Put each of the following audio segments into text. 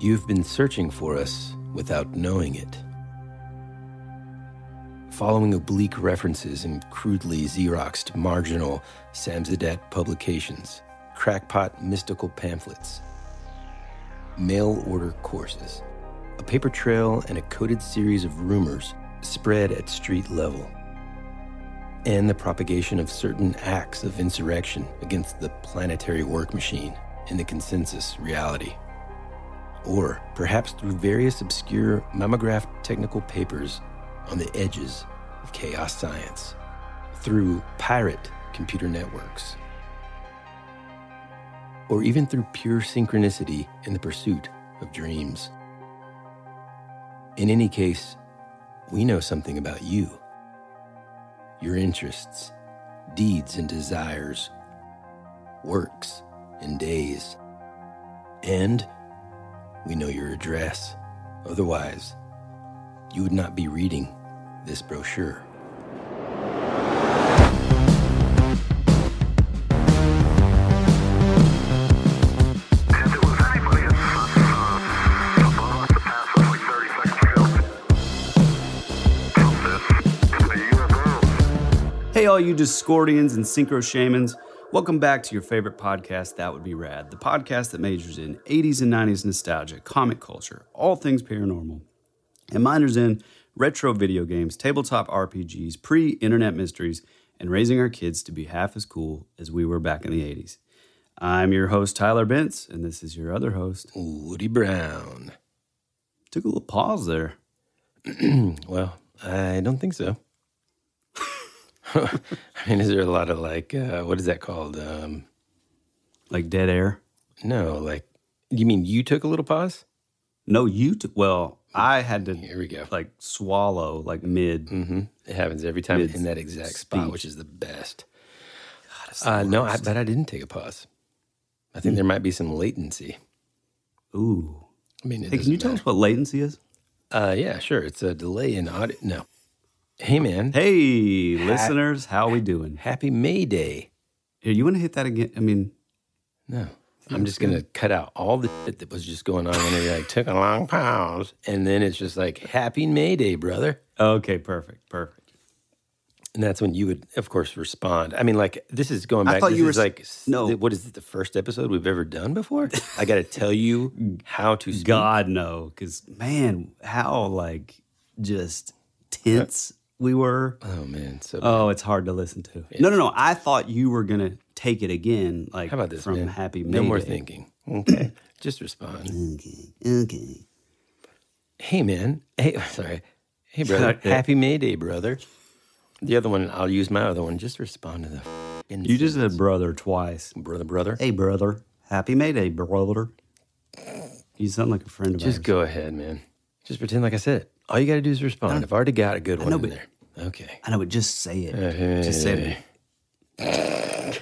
You've been searching for us without knowing it. Following oblique references in crudely Xeroxed marginal Samizdat publications, crackpot mystical pamphlets, mail order courses, a paper trail, and a coded series of rumors spread at street level, and the propagation of certain acts of insurrection against the planetary work machine in the consensus reality. Or perhaps through various obscure mimeograph technical papers on the edges of chaos science, through pirate computer networks, or even through pure synchronicity in the pursuit of dreams. In any case, we know something about you, your interests, deeds and desires, works and days, and we know your address. Otherwise, you would not be reading this brochure. And it was anybody at about us to pass us like 30 seconds ago. From this to the UFOs. Hey, all you Discordians and Synchro Shamans. Welcome back to your favorite podcast, That Would Be Rad, the podcast that majors in 80s and 90s nostalgia, comic culture, all things paranormal, and minors in retro video games, tabletop RPGs, pre internet mysteries, and raising our kids to be half as cool as we were back in the 80s. I'm your host, Tyler Bentz, and this is your other host. Woody Brown. Took a little pause there. Well, I don't think so. I mean, is there a lot of like, uh, what is that called? Um, Like dead air. no, like, you mean you took a little pause? No, you took, well, I had to Here we go. like swallow, like mid. hmm It happens every time in that exact spot, which is the best. Uh, no, I, but I didn't take a pause. I think there might be some latency. Ooh. I mean, Hey, can you tell us what latency is? Uh, yeah, sure. It's a delay in audio. No. Hey, man. Hey, listeners, how we doing? Happy May Day. Here, you want to hit that again? I mean, No. I'm just going to cut out all the shit that was just going on when he like took a long pause. And then it's just like, Happy May Day, brother. okay, perfect, perfect. And that's when you would, of course, respond. I mean, like, this is going back. I thought this you were like, no. What is it, the first episode we've ever done before? I got to tell you how to speak. God no, because man, how like just tense we were. Oh, man. So, Oh, it's hard to listen to. No, no, no. I thought you were gonna take it again, like how about this, from man? Happy May No more thinking. Okay. just respond. Okay, okay. Hey, man. Hey, sorry. Hey, brother. Happy May Day, brother. The other one, I'll use my other one. Just respond to the. You just said brother twice. brother, brother. Hey, brother. Happy May Day, brother. You sound like a friend of Just ours. go ahead, man. Just pretend like I said it. All you got to do is respond. I've already got a good one know, in but- there. Okay. And I know, but just say it. Just say it.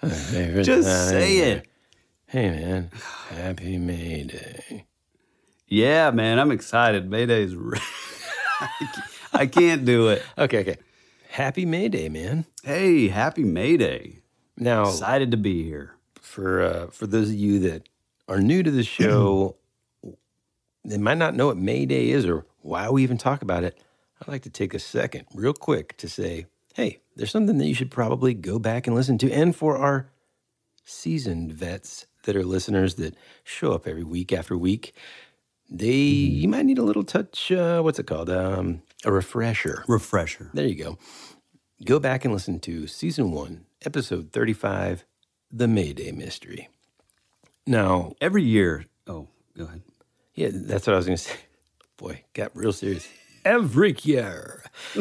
Hey, Just say it. Hey, man. Happy May Day. Yeah, man, I'm excited. Mayday's. re- I can't do it. Okay, okay. Happy May Day, man. Hey, happy May Day. Now, Excited to be here. for uh, for those of you that are new to the show, they might not know what May Day is or why we even talk about it. I'd like to take a second, real quick, to say, hey, there's something that you should probably go back and listen to. And for our seasoned vets that are listeners that show up every week after week, they you might need a little touch. Uh, what's it called? Um, a refresher. Refresher. There you go. Go back and listen to season one, episode 35, The Mayday Mystery. Now, Every year. Oh, go ahead. Yeah, that's what I was going to say. Boy, got real serious. Every year.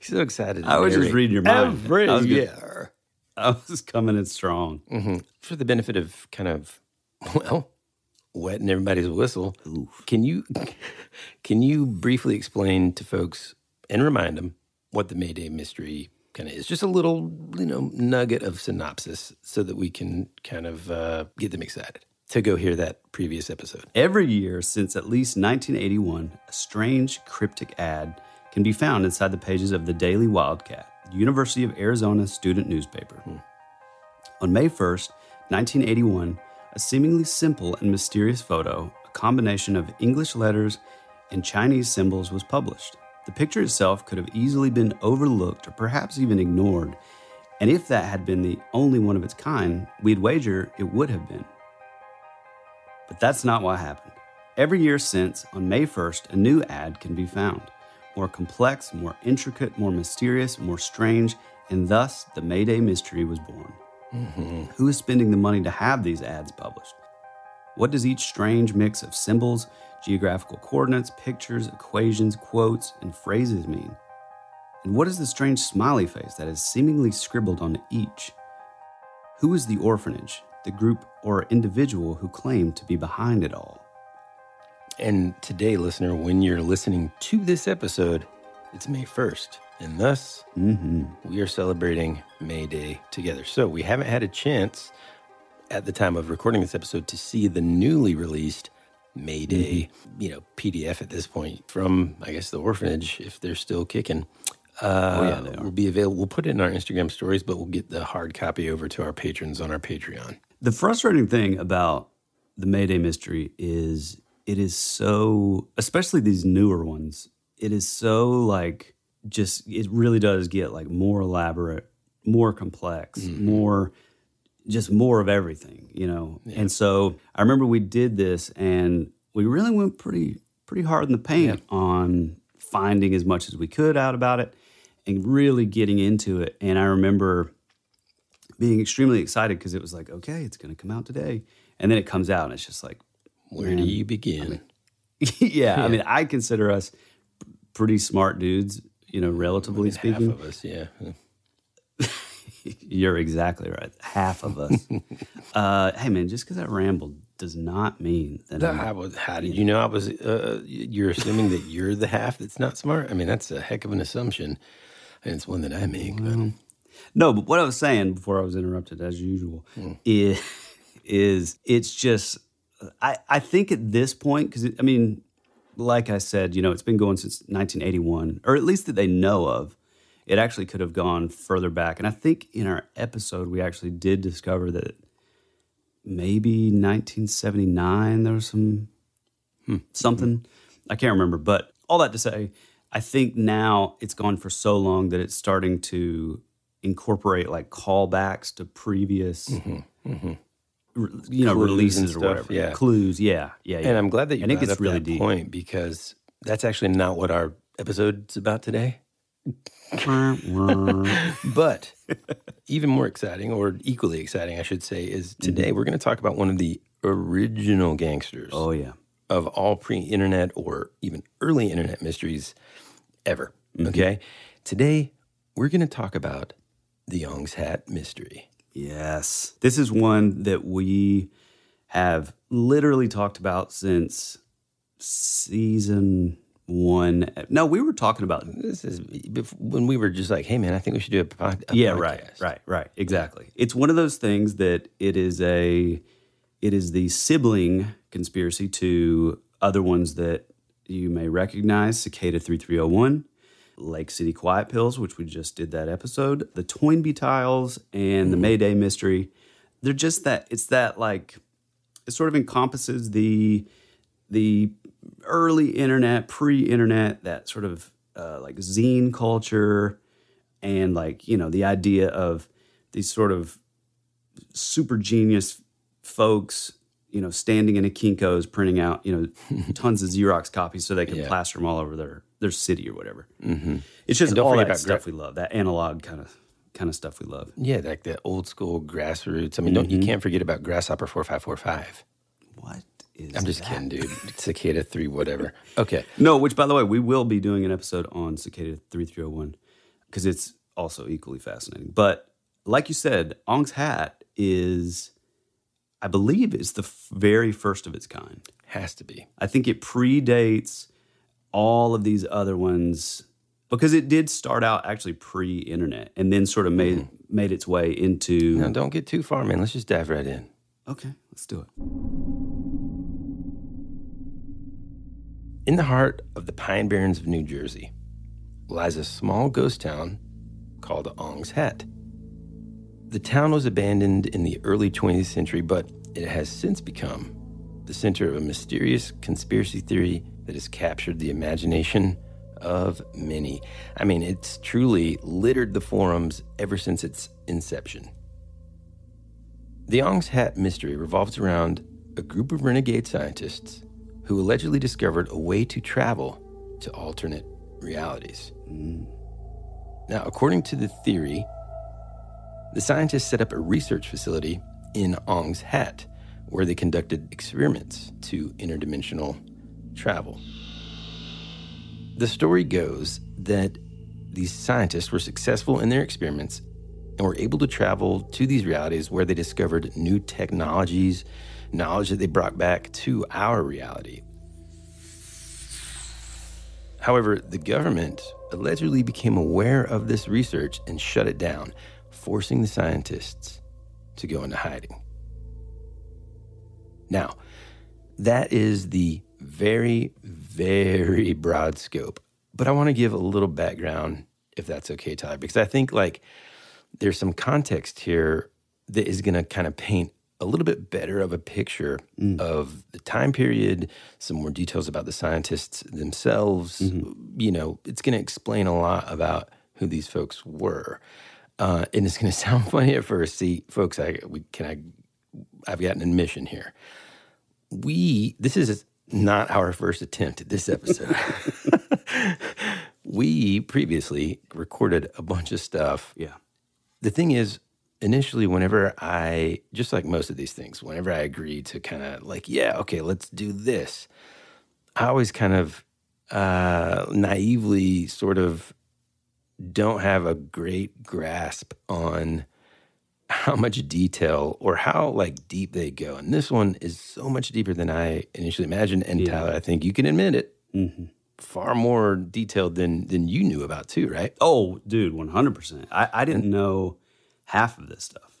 He's so excited. I was just reading your mind. Every I was good. year. I was coming in strong. hmm For the benefit of kind of, well, wetting everybody's whistle, can you can you briefly explain to folks and remind them what the Mayday mystery kind of is? Just a little, you know, nugget of synopsis so that we can kind of uh, get them excited to go hear that previous episode. Every year since at least 1981, a strange cryptic ad can be found inside the pages of the Daily Wildcat, the University of Arizona student newspaper. Hmm. On May 1st, 1981, a seemingly simple and mysterious photo, a combination of English letters and Chinese symbols, was published. The picture itself could have easily been overlooked or perhaps even ignored, and if that had been the only one of its kind, we'd wager it would have been. But that's not what happened. Every year since, on May 1st, a new ad can be found. More complex, more intricate, more mysterious, more strange, and thus the Mayday mystery was born. Mm-hmm. Who is spending the money to have these ads published? What does each strange mix of symbols, geographical coordinates, pictures, equations, quotes, and phrases mean? And what is the strange smiley face that is seemingly scribbled on each? Who is the orphanage, the group or individual who claim to be behind it all? And today, listener, when you're listening to this episode, it's May 1st. And thus, we are celebrating May Day together. So we haven't had a chance at the time of recording this episode to see the newly released May Day, you know, PDF at this point from, I guess, the orphanage, if they're still kicking. Uh, yeah, they are. Will be available. We'll put it in our Instagram stories, but we'll get the hard copy over to our patrons on our Patreon. The frustrating thing about the Mayday mystery is it is so, especially these newer ones, it is so like just, it really does get like more elaborate, more complex, mm-hmm. more, just more of everything, you know? And so I remember we did this and we really went pretty, pretty hard in the paint on finding as much as we could out about it and really getting into it. And I remember being extremely excited because it was like, okay, it's going to come out today. And then it comes out and it's just like, Where do you begin? yeah, I mean, I consider us pretty smart dudes, you know, relatively speaking. Half of us, yeah. You're exactly right. Half of us. uh, hey, man, just because I rambled does not mean that I'm, How, was, how did you know I was? Uh, you're assuming that you're the half that's not smart. I mean, that's a heck of an assumption, and it's one that I make. But No, but what I was saying before I was interrupted, as usual, hmm. is, is it's just I I think at this point because I mean, like I said, you know, it's been going since 1981, or at least that they know of. It actually could have gone further back, and I think in our episode we actually did discover that maybe 1979 there was some hmm. Hmm. something. I can't remember, but all that to say, I think now it's gone for so long that it's starting to incorporate like callbacks to previous, mm-hmm, mm-hmm. re- you know, Clues and releases or whatever. yeah. clues. Yeah, yeah, yeah. and I'm glad that you And it brought gets up really that deep. point because that's actually not what our episode's about today. But even more exciting, or equally exciting, I should say, is mm-hmm. today we're going to talk about one of the original gangsters oh yeah, of all pre-internet or even early internet mysteries ever. Okay, today we're going to talk about the Ong's Hat mystery. yes. This is one that we have literally talked about since season one. No, we were talking about This is when we were just like, "Hey, man, I think we should do a, pod- a yeah podcast." right right right exactly it's one of those things that it is a it is the sibling conspiracy to other ones that you may recognize cicada 3301 lake city quiet pills which we just did that episode the toynbee tiles and the mayday mystery they're just that it's that like it sort of encompasses the the early internet, pre-internet, that sort of uh, like zine culture, and like you know the idea of these sort of super genius folks, you know, standing in a Kinko's printing out you know tons of Xerox copies so they can Yeah. plaster them all over their their city or whatever. Mm-hmm. It's just don't all that about stuff gra- we love, that analog kind of kind of stuff we love. Yeah, like the old school grassroots. I mean, don't Mm-hmm. you can't forget about Grasshopper four five four five. What is? I'm just that? kidding, dude. Cicada three, whatever. Okay. No, which by the way, we will be doing an episode on Cicada 3301 because it's also equally fascinating. But like you said, Ong's hat is, I believe, is the f- very first of its kind. Has to be. I think it predates all of these other ones because it did start out actually pre-internet and then sort of made mm-hmm. made its way into. Now, don't get too far, man. Let's just dive right in. Okay, let's do it. In the heart of the Pine Barrens of New Jersey lies a small ghost town called Ong's Hat. The town was abandoned in the early 20th century, but it has since become the center of a mysterious conspiracy theory that has captured the imagination of many. I mean, it's truly littered the forums ever since its inception. The Ong's Hat mystery revolves around a group of renegade scientists who allegedly discovered a way to travel to alternate realities. Hmm. Now, according to the theory, the scientists set up a research facility in Ong's Hat where they conducted experiments to interdimensional travel. The story goes that these scientists were successful in their experiments and were able to travel to these realities where they discovered new technologies, knowledge that they brought back to our reality. However, the government allegedly became aware of this research and shut it down, forcing the scientists to go into hiding. Now, that is the very, very broad scope. But I want to give a little background, if that's okay, Tyler, because I think like there's some context here that is going to kind of paint a little bit better of a picture of the time period, some more details about the scientists themselves. You know, it's going to explain a lot about who these folks were. Uh, and it's going to sound funny at first. See, folks, I we can I I've got an admission here. We this is not our first attempt at this episode. we previously recorded a bunch of stuff Yeah. the thing is initially whenever i just like most of these things whenever i agree to kind of like yeah okay let's do this i always kind of uh naively sort of don't have a great grasp on how much detail or how like deep they go and this one is so much deeper than i initially imagined and tyler i think you can admit it mm-hmm. far more detailed than than you knew about too right Oh, dude, 100%. I, I didn't know half of this stuff.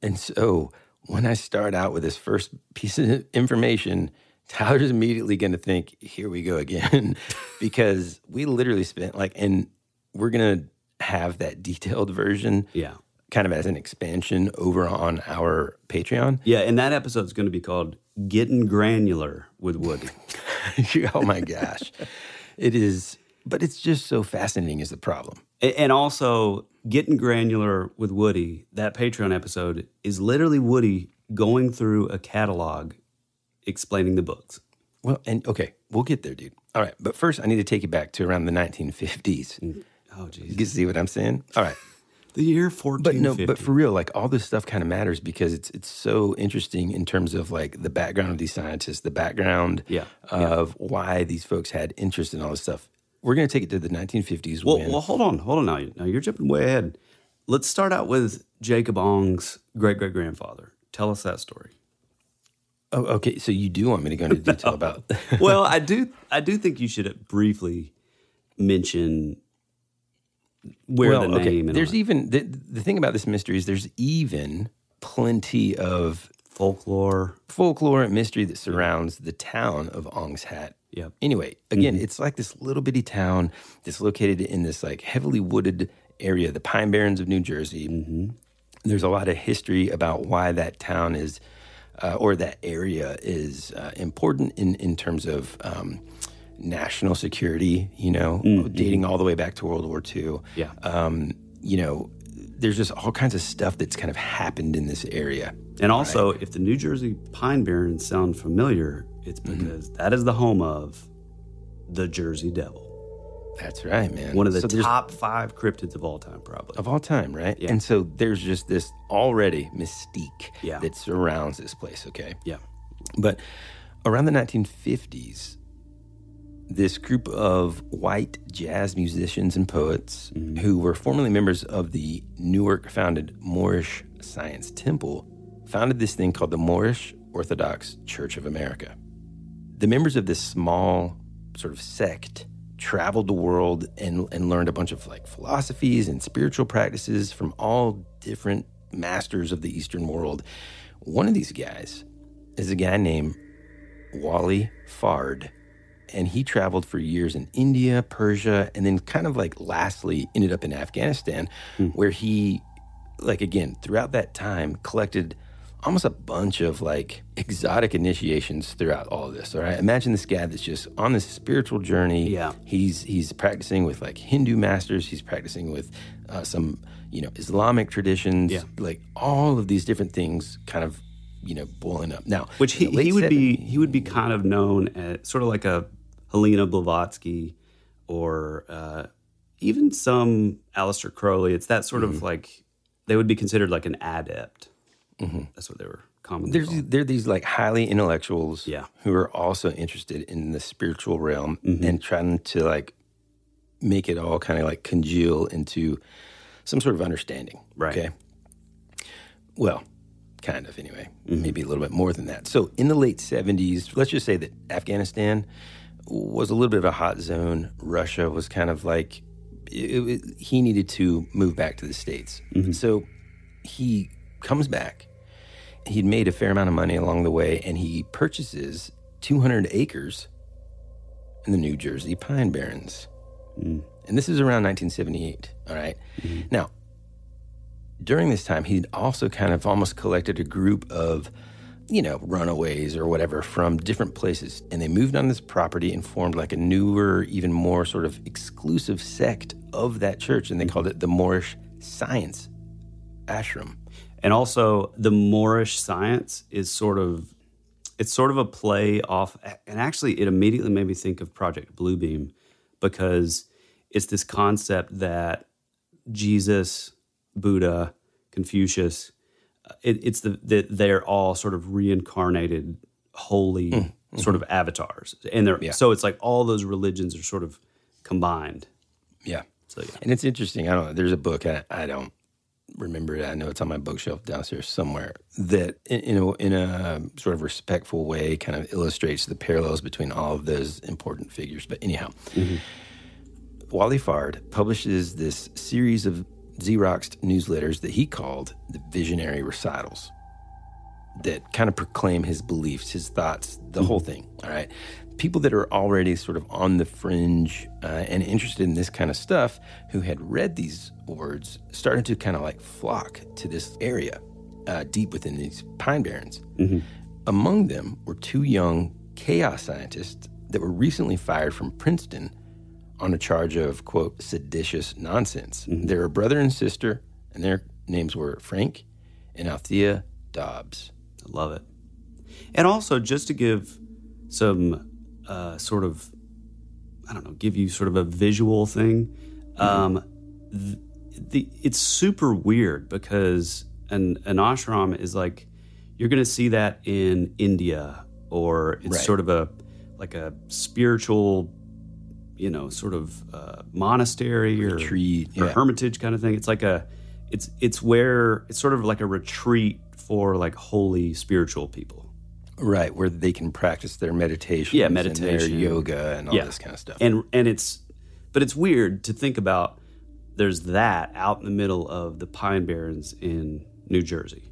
And so when I start out with this first piece of information, Tyler's immediately going to think, here we go again, because we literally spent like, and we're going to have that detailed version Yeah. Kind of as an expansion over on our Patreon. Yeah. And that episode is going to be called Getting Granular with Woody. oh my gosh. It is, but it's just so fascinating is the problem. And also, getting granular with Woody, that Patreon episode is literally Woody going through a catalog explaining the books. Well, and okay, we'll get there, dude. All right. But first, I need to take you back to around the 1950s. Mm. Oh, jeez. You see what I'm saying? All right. The year But 1450. no, but for real, like all this stuff kind of matters because it's it's so interesting in terms of like the background of these scientists, the background Yeah, of why these folks had interest in all this stuff. We're gonna take it to the 1950s. well, when, well, hold on. Hold on now. Now you're jumping way ahead. Let's start out with Jacob Ong's great great grandfather. Tell us that story. oh, okay, so you do want me to go into detail about? well, I do. I do think you should briefly mention where well, the name. okay. and all There's that. even the, the thing about this mystery is there's even plenty of folklore. folklore and mystery that surrounds the town of Ong's Hat. Yep. Anyway, again, it's like this little bitty town that's located in this like heavily wooded area, the Pine Barrens of New Jersey. There's a lot of history about why that town is, uh, or that area is uh, important in in terms of um, national security. You know, dating all the way back to World War II. Yeah. Um, you know, there's just all kinds of stuff that's kind of happened in this area. And also, if the New Jersey Pine Barrens sound familiar, it's Mm-hmm. because that is the home of the Jersey Devil, That's right, man. one of the So top five cryptids of all time, probably. of all time, right? Yeah. And so there's just this already mystique Yeah. that surrounds this place, okay? Yeah. But around the 1950s, this group of white jazz musicians and poets mm-hmm. who were formerly members of the Newark founded Moorish Science Temple founded this thing called the Moorish Orthodox Church of America. The members of this small sort of sect traveled the world and, and learned a bunch of like philosophies and spiritual practices from all different masters of the Eastern world. One of these guys is a guy named Wally Fard. And he traveled for years in India, Persia, and then kind of like lastly ended up in Afghanistan, where he like again, throughout that time, collected almost a bunch of like exotic initiations throughout all of this. All right, imagine this guy that's just on this spiritual journey. Yeah. he's he's practicing with like Hindu masters. He's practicing with uh, some you know Islamic traditions. Yeah. like all of these different things, kind of you know boiling up now. Which he, in the late he would be he would be kind of known as sort of like a Helena Blavatsky or uh, even some Aleister Crowley. It's that sort Mm-hmm. of like they would be considered like an adept. That's what they were commonly there's called. there are these like highly intellectuals Yeah. who are also interested in the spiritual realm Mm-hmm. and trying to like make it all kind of like congeal into some sort of understanding Right. okay well kind of anyway Mm-hmm. maybe a little bit more than that so in the late 70s let's just say that afghanistan was a little bit of a hot zone. Russia was kind of like it, it- he needed to move back to the states. Mm-hmm. So he comes back. He'd made a fair amount of money along the way and he purchases 200 acres in the New Jersey Pine Barrens. Mm. And this is around 1978, all right? Mm-hmm. Now, during this time, he'd also kind of almost collected a group of, you know, runaways or whatever from different places. And they moved on this property and formed like a newer, even more sort of exclusive sect of that church. And they called it the Moorish Science Ashram. and also the Moorish science is sort of it's sort of a play off and actually it immediately made me think of Project Bluebeam because it's this concept that Jesus, Buddha, Confucius, it, it's the that they're all sort of reincarnated holy hmm. mm-hmm. sort of avatars, and they're so it's like all those religions are sort of combined. Yeah. So yeah, And it's interesting. I don't know. There's a book. I, I don't remember it. I know it's on my bookshelf downstairs somewhere. That in, in a in a sort of respectful way, kind of illustrates the parallels between all of those important figures. But anyhow, mm-hmm. Wally Fard publishes this series of Xeroxed newsletters that he called the Visionary Recitals that kind of proclaim his beliefs, his thoughts, the whole thing. All right. People that are already sort of on the fringe uh, and interested in this kind of stuff who had read these words started to kind of like flock to this area uh, deep within these pine barrens. Among them were two young chaos scientists that were recently fired from Princeton on a charge of, quote, seditious nonsense. They're a brother and sister, and their names were Frank and Althea Dobbs. I love it. And also, just to give some uh, sort of, I don't know, give you sort of a visual thing. Um, th- the, it's super weird because an, an ashram is like, you're going to see that in India, or it's Right. sort of a like a spiritual, you know, sort of uh, monastery or Retreat, or yeah. hermitage kind of thing. It's like a, it's it's where it's sort of like a retreat for like holy spiritual people. Right, where they can practice their meditation, Yeah, their meditation. yoga, and all this kind of stuff. And and it's but it's weird to think about there's that out in the middle of the Pine Barrens in New Jersey.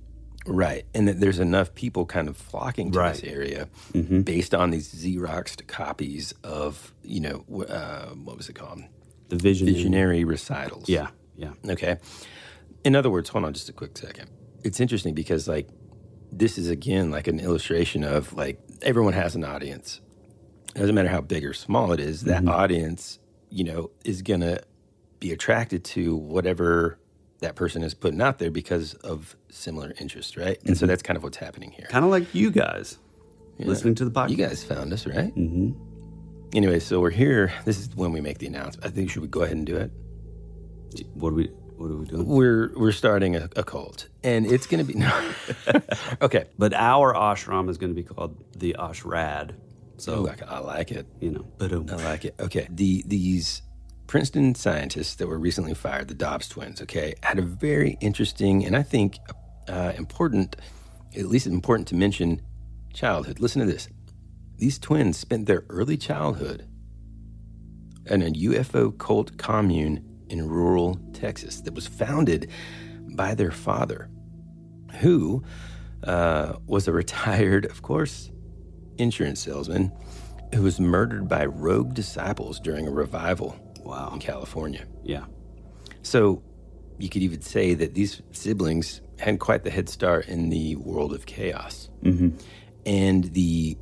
Right, and that there's enough people kind of flocking to this Right. area based on these Xeroxed copies of, you know, uh, what was it called? The vision. Visionary recitals. Yeah, yeah. Okay. In other words, hold on just a quick second. It's interesting because, like, this is again like an illustration of like everyone has an audience. It doesn't matter how big or small it is, that audience, you know, is going to be attracted to whatever that person is putting out there because of similar interests, right? And so that's kind of what's happening here. Kind of like you guys listening to the podcast. You guys found us, right? Mm-hmm. Anyway, so we're here. This is when we make the announcement. I think should we go ahead and do it? What are we what are we doing? We're we're starting a, a cult, and it's going to be no. okay. But our ashram is going to be called the Ashrad. So, Ooh, I, I like it. you know, but I like it. Okay. The these Princeton scientists that were recently fired, the Dobbs twins, okay, had a very interesting and I think uh, important, at least important to mention, childhood. Listen to this. These twins spent their early childhood in a UFO cult commune in rural Texas that was founded by their father, who uh, was a retired, of course, insurance salesman who was murdered by rogue disciples during a revival Wow. in California. yeah. So you could even say that these siblings had quite the head start in the world of chaos. And the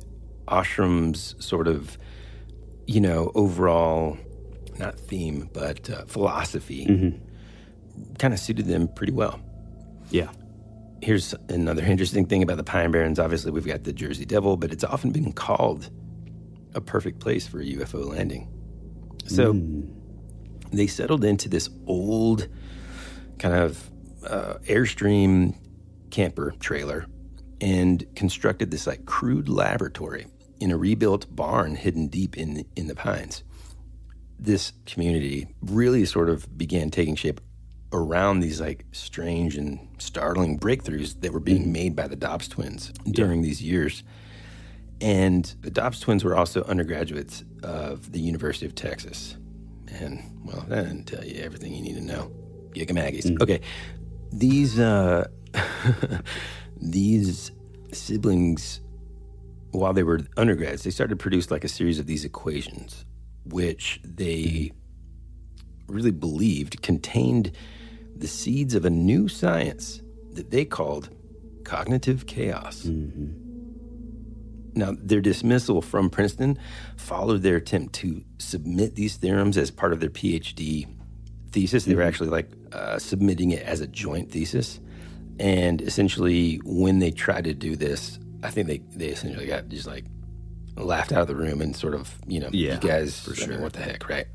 ashram's sort of, you know, overall, not theme, but uh, philosophy kind of suited them pretty well. Yeah. Here's another interesting thing about the Pine Barrens. Obviously, we've got the Jersey Devil, but it's often been called a perfect place for a UFO landing. So they settled into this old kind of uh, Airstream camper trailer and constructed this like crude laboratory in a rebuilt barn hidden deep in the, in the pines. This community really sort of began taking shape around these like strange and startling breakthroughs that were being made by the Dobbs twins during these years. And the Dobbs twins were also undergraduates of the University of Texas. And, well, that didn't tell you everything you need to know. Yikamaggis. Mm-hmm. Okay. These, uh, these siblings, while they were undergrads, they started to produce like a series of these equations, which they mm-hmm. really believed contained the seeds of a new science that they called cognitive chaos. Mm-hmm. Now, their dismissal from Princeton followed their attempt to submit these theorems as part of their PhD thesis. They were actually like uh, submitting it as a joint thesis. And essentially, when they tried to do this, I think they, they essentially got just like laughed out of the room and sort of, you know, Yeah, you guys, for I mean, what the heck, right?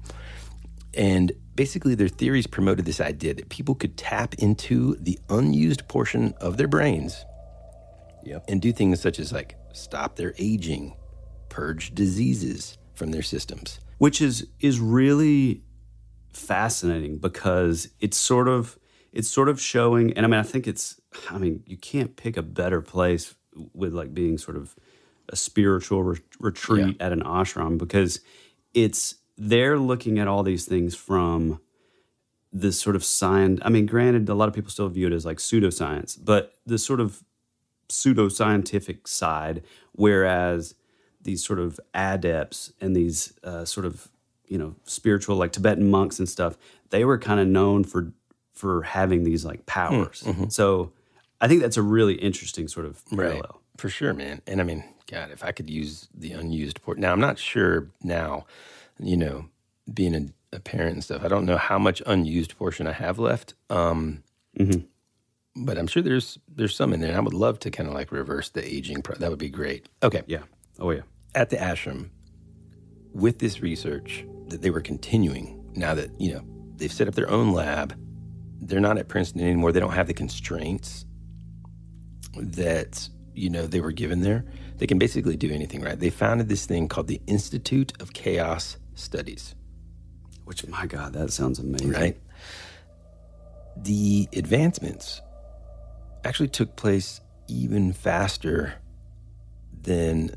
And basically, their theories promoted this idea that people could tap into the unused portion of their brains Yep. and do things such as like stop their aging, purge diseases from their systems. which is is really fascinating because it's sort of it's sort of showing and i mean i think it's i mean you can't pick a better place with like being sort of a spiritual re- retreat at an ashram because it's they're looking at all these things from this sort of science i mean granted a lot of people still view it as like pseudoscience but the sort of pseudoscientific side, whereas these sort of adepts and these uh, sort of you know spiritual like Tibetan monks and stuff, they were kind of known for for having these like powers. So I think that's a really interesting sort of parallel. For sure, man. And I mean, God, if I could use the unused port. Now, I'm not sure now, you know, being a, a parent and stuff, I don't know how much unused portion I have left. Um, But I'm sure there's there's some in there. I would love to kind of like reverse the aging. Pro- that would be great. Okay. Yeah. Oh yeah. at the ashram with this research that they were continuing now that you know they've set up their own lab they're not at princeton anymore they don't have the constraints that you know they were given there they can basically do anything right they founded this thing called the institute of chaos studies Which my God, that sounds amazing. right the advancements actually took place even faster than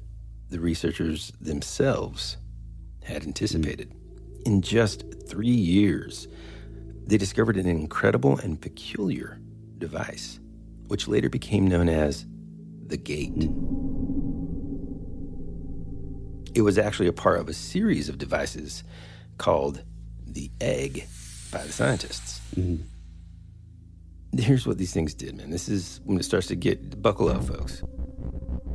the researchers themselves had anticipated. In just three years, they discovered an incredible and peculiar device, which later became known as the Gate. It was actually a part of a series of devices called the Egg by the scientists. Mm-hmm. Here's what these things did, man. This is when it starts to get, buckle up, folks.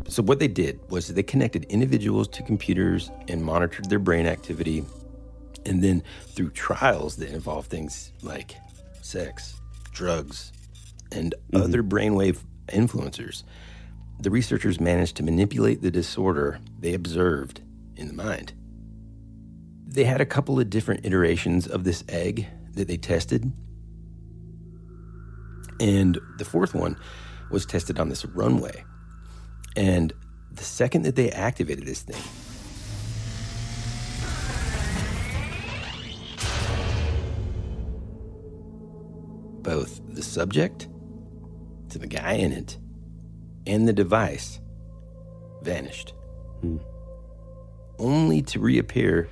So, what they did was they connected individuals to computers and monitored their brain activity. And then, through trials that involved things like sex, drugs, and mm-hmm. other brainwave influencers, the researchers managed to manipulate the disorder they observed in the mind. They had a couple of different iterations of this egg that they tested. And the fourth one was tested on this runway. And the second that they activated this thing, both the subject to the guy in it and the device vanished. Hmm. Only to reappear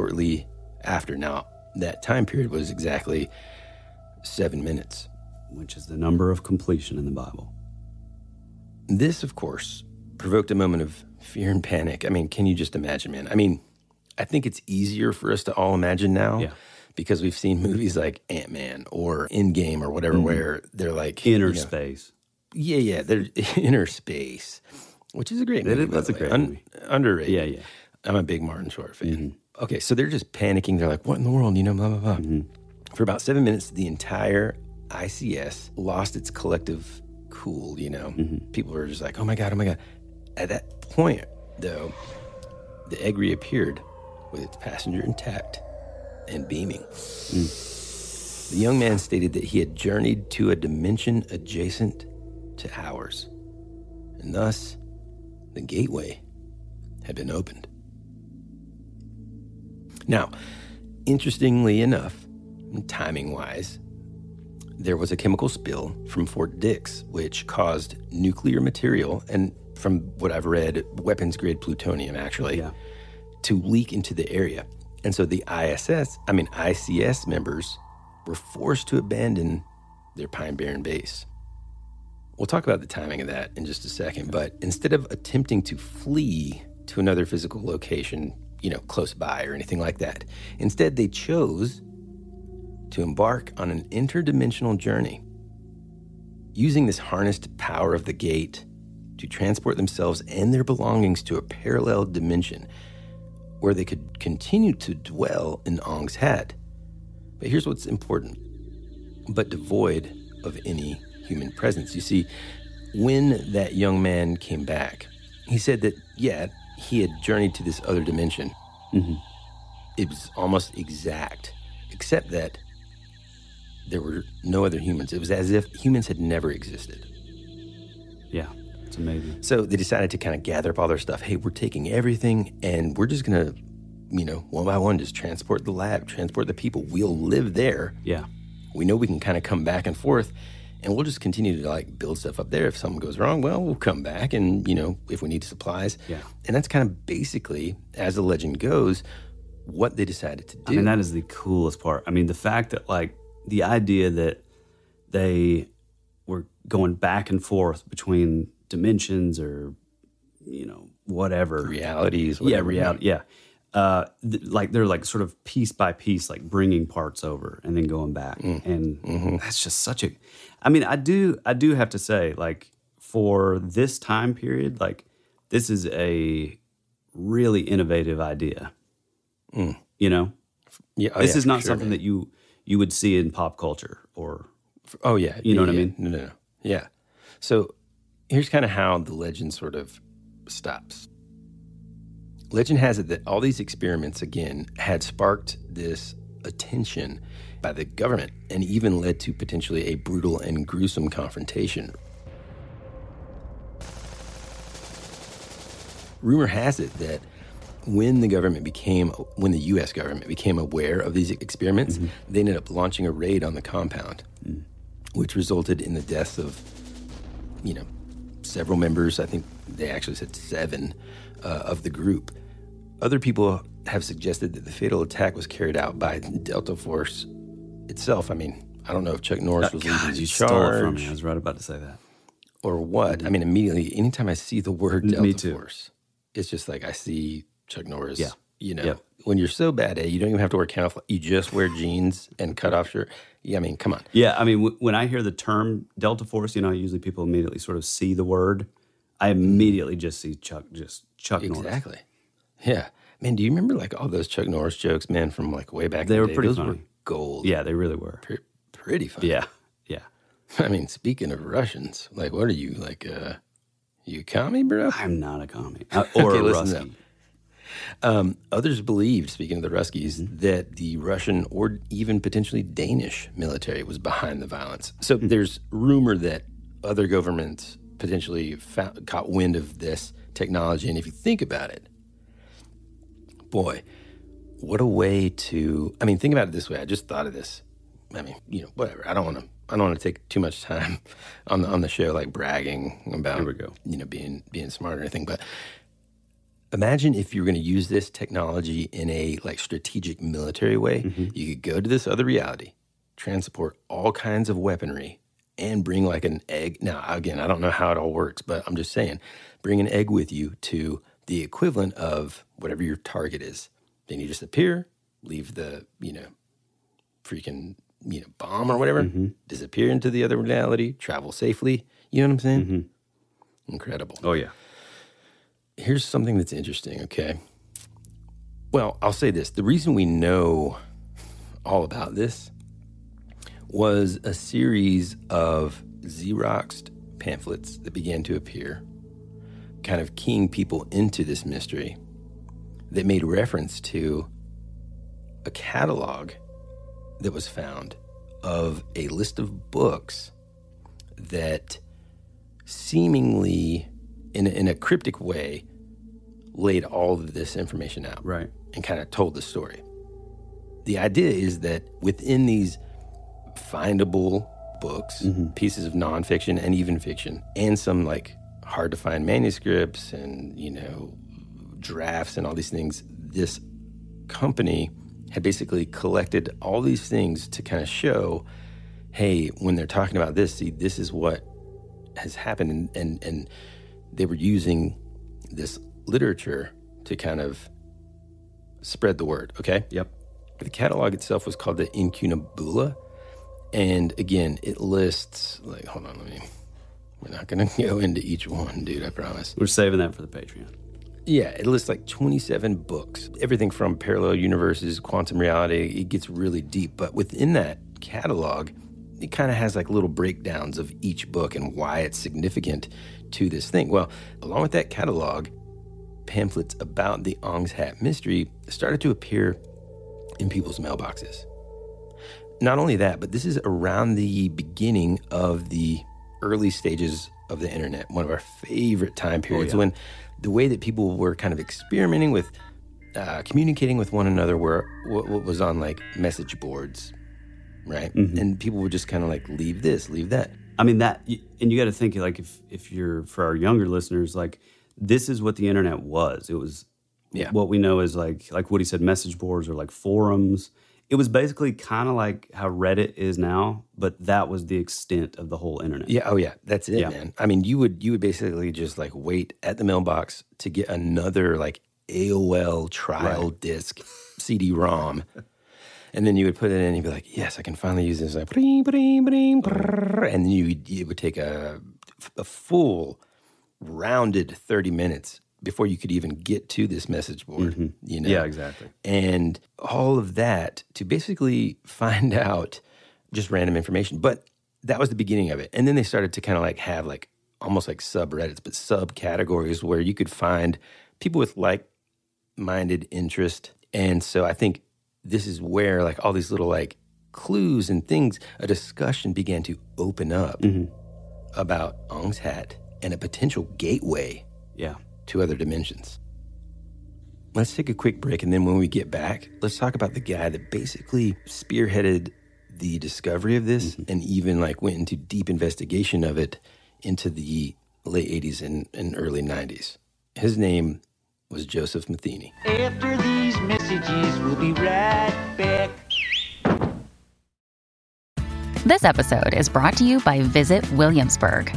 shortly after. Now, that time period was exactly seven minutes. Which is the number of completion in the Bible. This, of course, provoked a moment of fear and panic. I mean, can you just imagine, man? I mean, I think it's easier for us to all imagine now Yeah. because we've seen movies like Ant Man or Endgame or whatever, where they're like Mm-hmm. Inner you know, space. Yeah, yeah, they're inner space, which is a great movie. that's a way. great Un- movie. Underrated. Yeah, yeah. I'm a big Martin Short fan. Mm-hmm. Okay, so they're just panicking. They're like, "What in the world?" You know, blah blah blah. Mm-hmm. For about seven minutes, the entire ICS lost its collective cool. You know, Mm-hmm. people were just like, "Oh my god, oh my god." At that point, though, the egg reappeared with its passenger intact and beaming. Mm. The young man stated that he had journeyed to a dimension adjacent to ours, and thus the gateway had been opened. Now, interestingly enough, timing wise, there was a chemical spill from Fort Dix, which caused nuclear material, and from what I've read, weapons grade plutonium actually, Yeah. to leak into the area. And so the ISS, I mean ICS members, were forced to abandon their Pine Barren base. We'll talk about the timing of that in just a second, but instead of attempting to flee to another physical location, you know, close by or anything like that, instead they chose to embark on an interdimensional journey. Using this harnessed power of the gate to transport themselves and their belongings to a parallel dimension where they could continue to dwell in Ong's Hat. But here's what's important, but devoid of any human presence. You see, when that young man came back, he said that, yeah, he had journeyed to this other dimension. Mm-hmm. It was almost exact, except that there were no other humans. It was as if humans had never existed. Yeah. It's amazing. So they decided to kind of gather up all their stuff. Hey, we're taking everything and we're just going to, you know, one by one, just transport the lab, transport the people. We'll live there. Yeah. We know we can kind of come back and forth and we'll just continue to like build stuff up there. If something goes wrong, well, we'll come back and, you know, if we need supplies. Yeah. And that's kind of basically, as the legend goes, what they decided to do. I mean, that is the coolest part. I mean, the fact that like the idea that they were going back and forth between dimensions or you know whatever realities. yeah reality yeah uh th- like they're like sort of piece by piece like bringing parts over and then going back mm. and mm-hmm. that's just such a i mean i do i do have to say like for this time period like this is a really innovative idea mm. you know Yeah, oh, this yeah, is not sure, something man. that you you would see in pop culture or Oh yeah, You know yeah, what I mean? No, no, no. Yeah. So here's kind of how the legend sort of stops. Legend has it that all these experiments again had sparked this attention by the government and even led to potentially a brutal and gruesome confrontation. Rumor has it that when the government became when the US government became aware of these experiments, mm-hmm. they ended up launching a raid on the compound, mm. which resulted in the deaths of you know several members. I think they actually said seven uh, of the group. Other people have suggested that the fatal attack was carried out by Delta Force itself. I mean, I don't know if Chuck Norris was God, leading you the it from me. I was right about to say that. or what. I mean, immediately, anytime I see the word Delta. Force, it's just like I see Chuck Norris. Yeah. You know, Yep. when you're so bad at it, you don't even have to wear camouflage. You just wear jeans and cut off shirt. Yeah, I mean, come on. Yeah, I mean, w- when I hear the term Delta Force, you know, usually people immediately sort of see the word. I immediately just see Chuck, just Chuck Norris. Exactly. Yeah. Man, do you remember like all those Chuck Norris jokes, man, from like way back? They the were day? pretty Those funny. were gold. Yeah, they really were. Pre- pretty funny. Yeah, yeah. I mean, speaking of Russians, like, what are you like? uh You a commie, bro? I'm not a commie Uh, or Okay, a listen Um, others believed, speaking of the Ruskies, Mm-hmm. that the Russian or even potentially Danish military was behind the violence. So Hmm. there's rumor that other governments potentially found, caught wind of this technology. And if you think about it, boy, what a way to! I mean, think about it this way. I just thought of this. I mean, you know, whatever. I don't want to. I don't want to take too much time on the on the show, like bragging about Here we go. you know being being smart or anything, but imagine if you were going to use this technology in a like strategic military way Mm-hmm. you could go to this other reality transport all kinds of weaponry and bring like an egg. Now, again, I don't know how it all works, but I'm just saying, bring an egg with you to the equivalent of whatever your target is. Then you just appear, leave the, you know, freaking, you know, bomb or whatever, mm-hmm. disappear into the other reality, travel safely. You know what I'm saying? Mm-hmm. Incredible Oh yeah. here's something that's interesting, okay? Well, I'll say this. The reason we know all about this was a series of Xeroxed pamphlets that began to appear, kind of keying people into this mystery that made reference to a catalog that was found of a list of books that seemingly in a, in a cryptic way laid all of this information out Right. and kind of told the story. The idea is that within these findable books, mm-hmm. pieces of nonfiction and even fiction, and some like hard to find manuscripts and, you know, drafts and all these things, this company had basically collected all these things to kind of show hey, when they're talking about this, see, this is what has happened. And, and, and they were using this literature to kind of spread the word, okay? Yep. The catalog itself was called the Incunabula. And again, it lists, like, hold on, let me, we're not going to go into each one, dude, I promise. We're saving that for the Patreon. Yeah, it lists like 27 books, everything from parallel universes, quantum reality. It gets really deep. But within that catalog, it kind of has like little breakdowns of each book and why it's significant to this thing. Well, along with that catalog, pamphlets about the Ong's Hat mystery started to appear in people's mailboxes. Not only that, but this is around the beginning of the early stages of the internet, one of our favorite time periods when the way that people were kind of experimenting with uh, communicating with one another were what, what was on like message boards, right? And people would just kind of like leave this, leave that. I mean that, and you got to think like if if you're for our younger listeners, like this is what the internet was. It was Yeah. what we know is like like what he said, message boards or like forums. It was basically kind of like how Reddit is now, but that was the extent of the whole internet. Yeah, oh yeah, that's it, Yeah. man. I mean, you would you would basically just like wait at the mailbox to get another like AOL trial disc CD-ROM. And then you would put it in and you'd be like, yes, I can finally use this. Like, bring, bring, bring, and then you, it would take a, a full rounded 30 minutes before you could even get to this message board. Mm-hmm. You know? Yeah, exactly. and all of that to basically find out just random information. But that was the beginning of it. And then they started to kind of like have like almost like subreddits, but subcategories where you could find people with like minded interest. And so I think this is where like all these little like clues and things, a discussion began to open up mm-hmm. about Ong's Hat and a potential gateway Yeah. To other dimensions. Let's take a quick break, and then when we get back, let's talk about the guy that basically spearheaded the discovery of this mm-hmm. and even like went into deep investigation of it into the late 80s and, and early 90s. His name was Joseph Matheny. After these messages, we'll be right back. This episode is brought to you by Visit Williamsburg.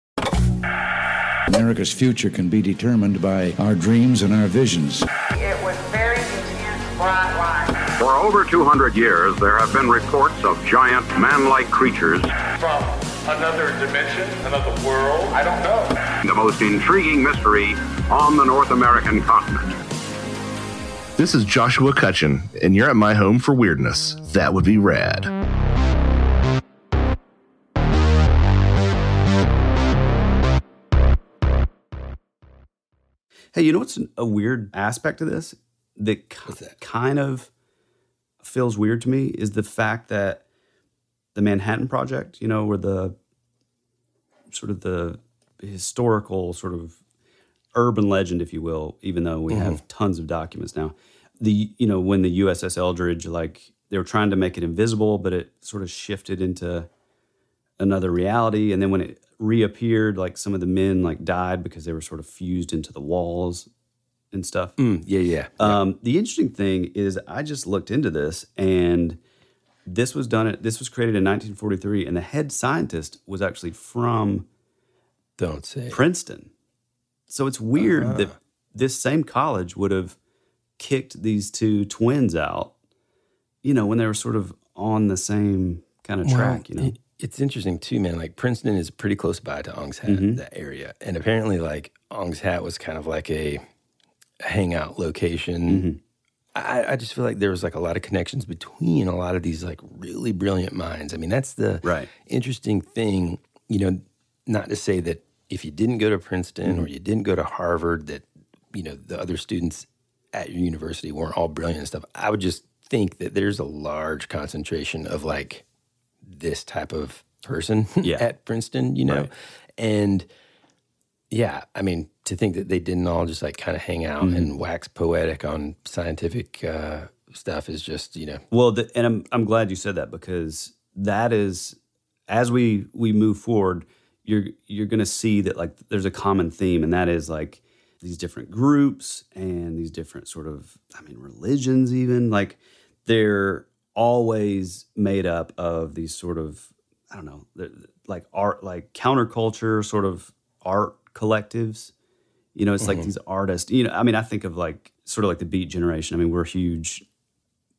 America's future can be determined by our dreams and our visions. It was very intense, bright light. For over 200 years, there have been reports of giant man-like creatures. From another dimension, another world, I don't know. The most intriguing mystery on the North American continent. This is Joshua Cutchin, and you're at my home for weirdness. That would be rad. Hey, you know what's a weird aspect of this that, ki- kind of feels weird to me is the fact that the Manhattan Project, you know, where the sort of the historical sort of urban legend, if you will, even though we have mm-hmm. tons of documents now. The you know when the USS Eldridge, like they were trying to make it invisible, but it sort of shifted into another reality, and then when it reappeared, like some of the men like died because they were sort of fused into the walls and stuff. Mm, yeah, yeah. Um, the interesting thing is, I just looked into this, and this was done. At, this was created in 1943, and the head scientist was actually from Don't say. Princeton. So it's weird Uh-huh. that this same college would have kicked these two twins out. You know, when they were sort of on the same kind of track. You know, it's interesting too, man. Like Princeton is pretty close by to Ong's Hat, Mm-hmm. that area, and apparently, like Ong's Hat was kind of like a hangout location. Mm-hmm. I, I just feel like there was like a lot of connections between a lot of these like really brilliant minds. I mean, that's the Right. interesting thing. You know, not to say that if you didn't go to Princeton Mm-hmm. or you didn't go to Harvard, that you know the other students at your university weren't all brilliant and stuff. I would just think that there's a large concentration of like this type of person Yeah. at Princeton, you know? Right. And yeah, I mean, to think that they didn't all just like kind of hang out Mm-hmm. and wax poetic on scientific uh, stuff is just, you know, Well, the, and I'm I'm glad you said that because that is as we we move forward, you're you're going to see that like there's a common theme, and that is like these different groups and these different sort of I mean religions even like they're always made up of these sort of I don't know like art like counterculture sort of art collectives. You know, it's like mm-hmm. these artists. You know, I mean, I think of like sort of like the Beat Generation. I mean, we're huge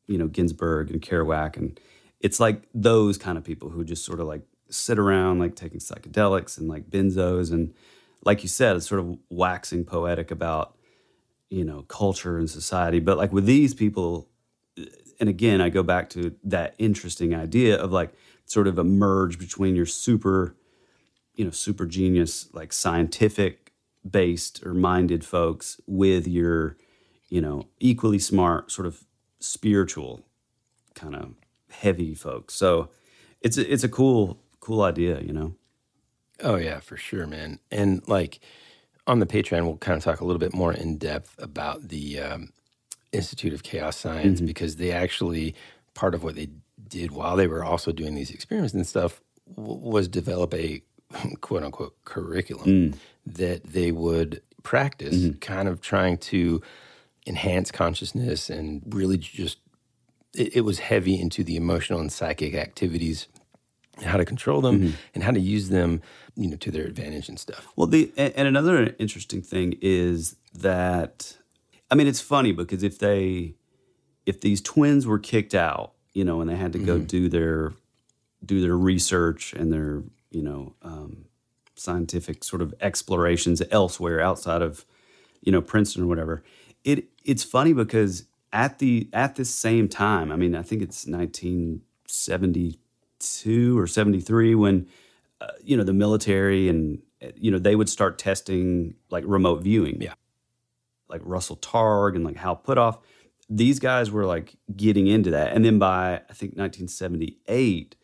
you know Ginsberg and Kerouac, and it's like those kind of people who just sort of like sit around like taking psychedelics and like benzos, and like you said, it's sort of waxing poetic about you know culture and society. But like with these people, and again, I go back to that interesting idea of like sort of a merge between your super, you know, super genius like scientific based or minded folks with your you know equally smart sort of spiritual kind of heavy folks. So it's a, it's a cool cool idea, you know. Oh yeah, for sure, man. And like on the Patreon, we'll kind of talk a little bit more in depth about the um, Institute of Chaos Science mm-hmm. because they actually part of what they did while they were also doing these experiments and stuff w- was develop a quote unquote curriculum mm. that they would practice, mm-hmm. kind of trying to enhance consciousness and really just it, it was heavy into the emotional and psychic activities and how to control them mm-hmm. and how to use them, you know, to their advantage and stuff. Well, the and another interesting thing is that I mean, it's funny because if they if these twins were kicked out, you know, and they had to go do their do their research and their you know um, scientific sort of explorations elsewhere outside of you know Princeton or whatever. It it's funny because at the at this same time, I mean, I think it's 1972 or 73 when uh, you know the military and you know they would start testing like remote viewing. Yeah. Like Russell Targ and like Hal Puthoff. These guys were like getting into that. And then by I think 1978,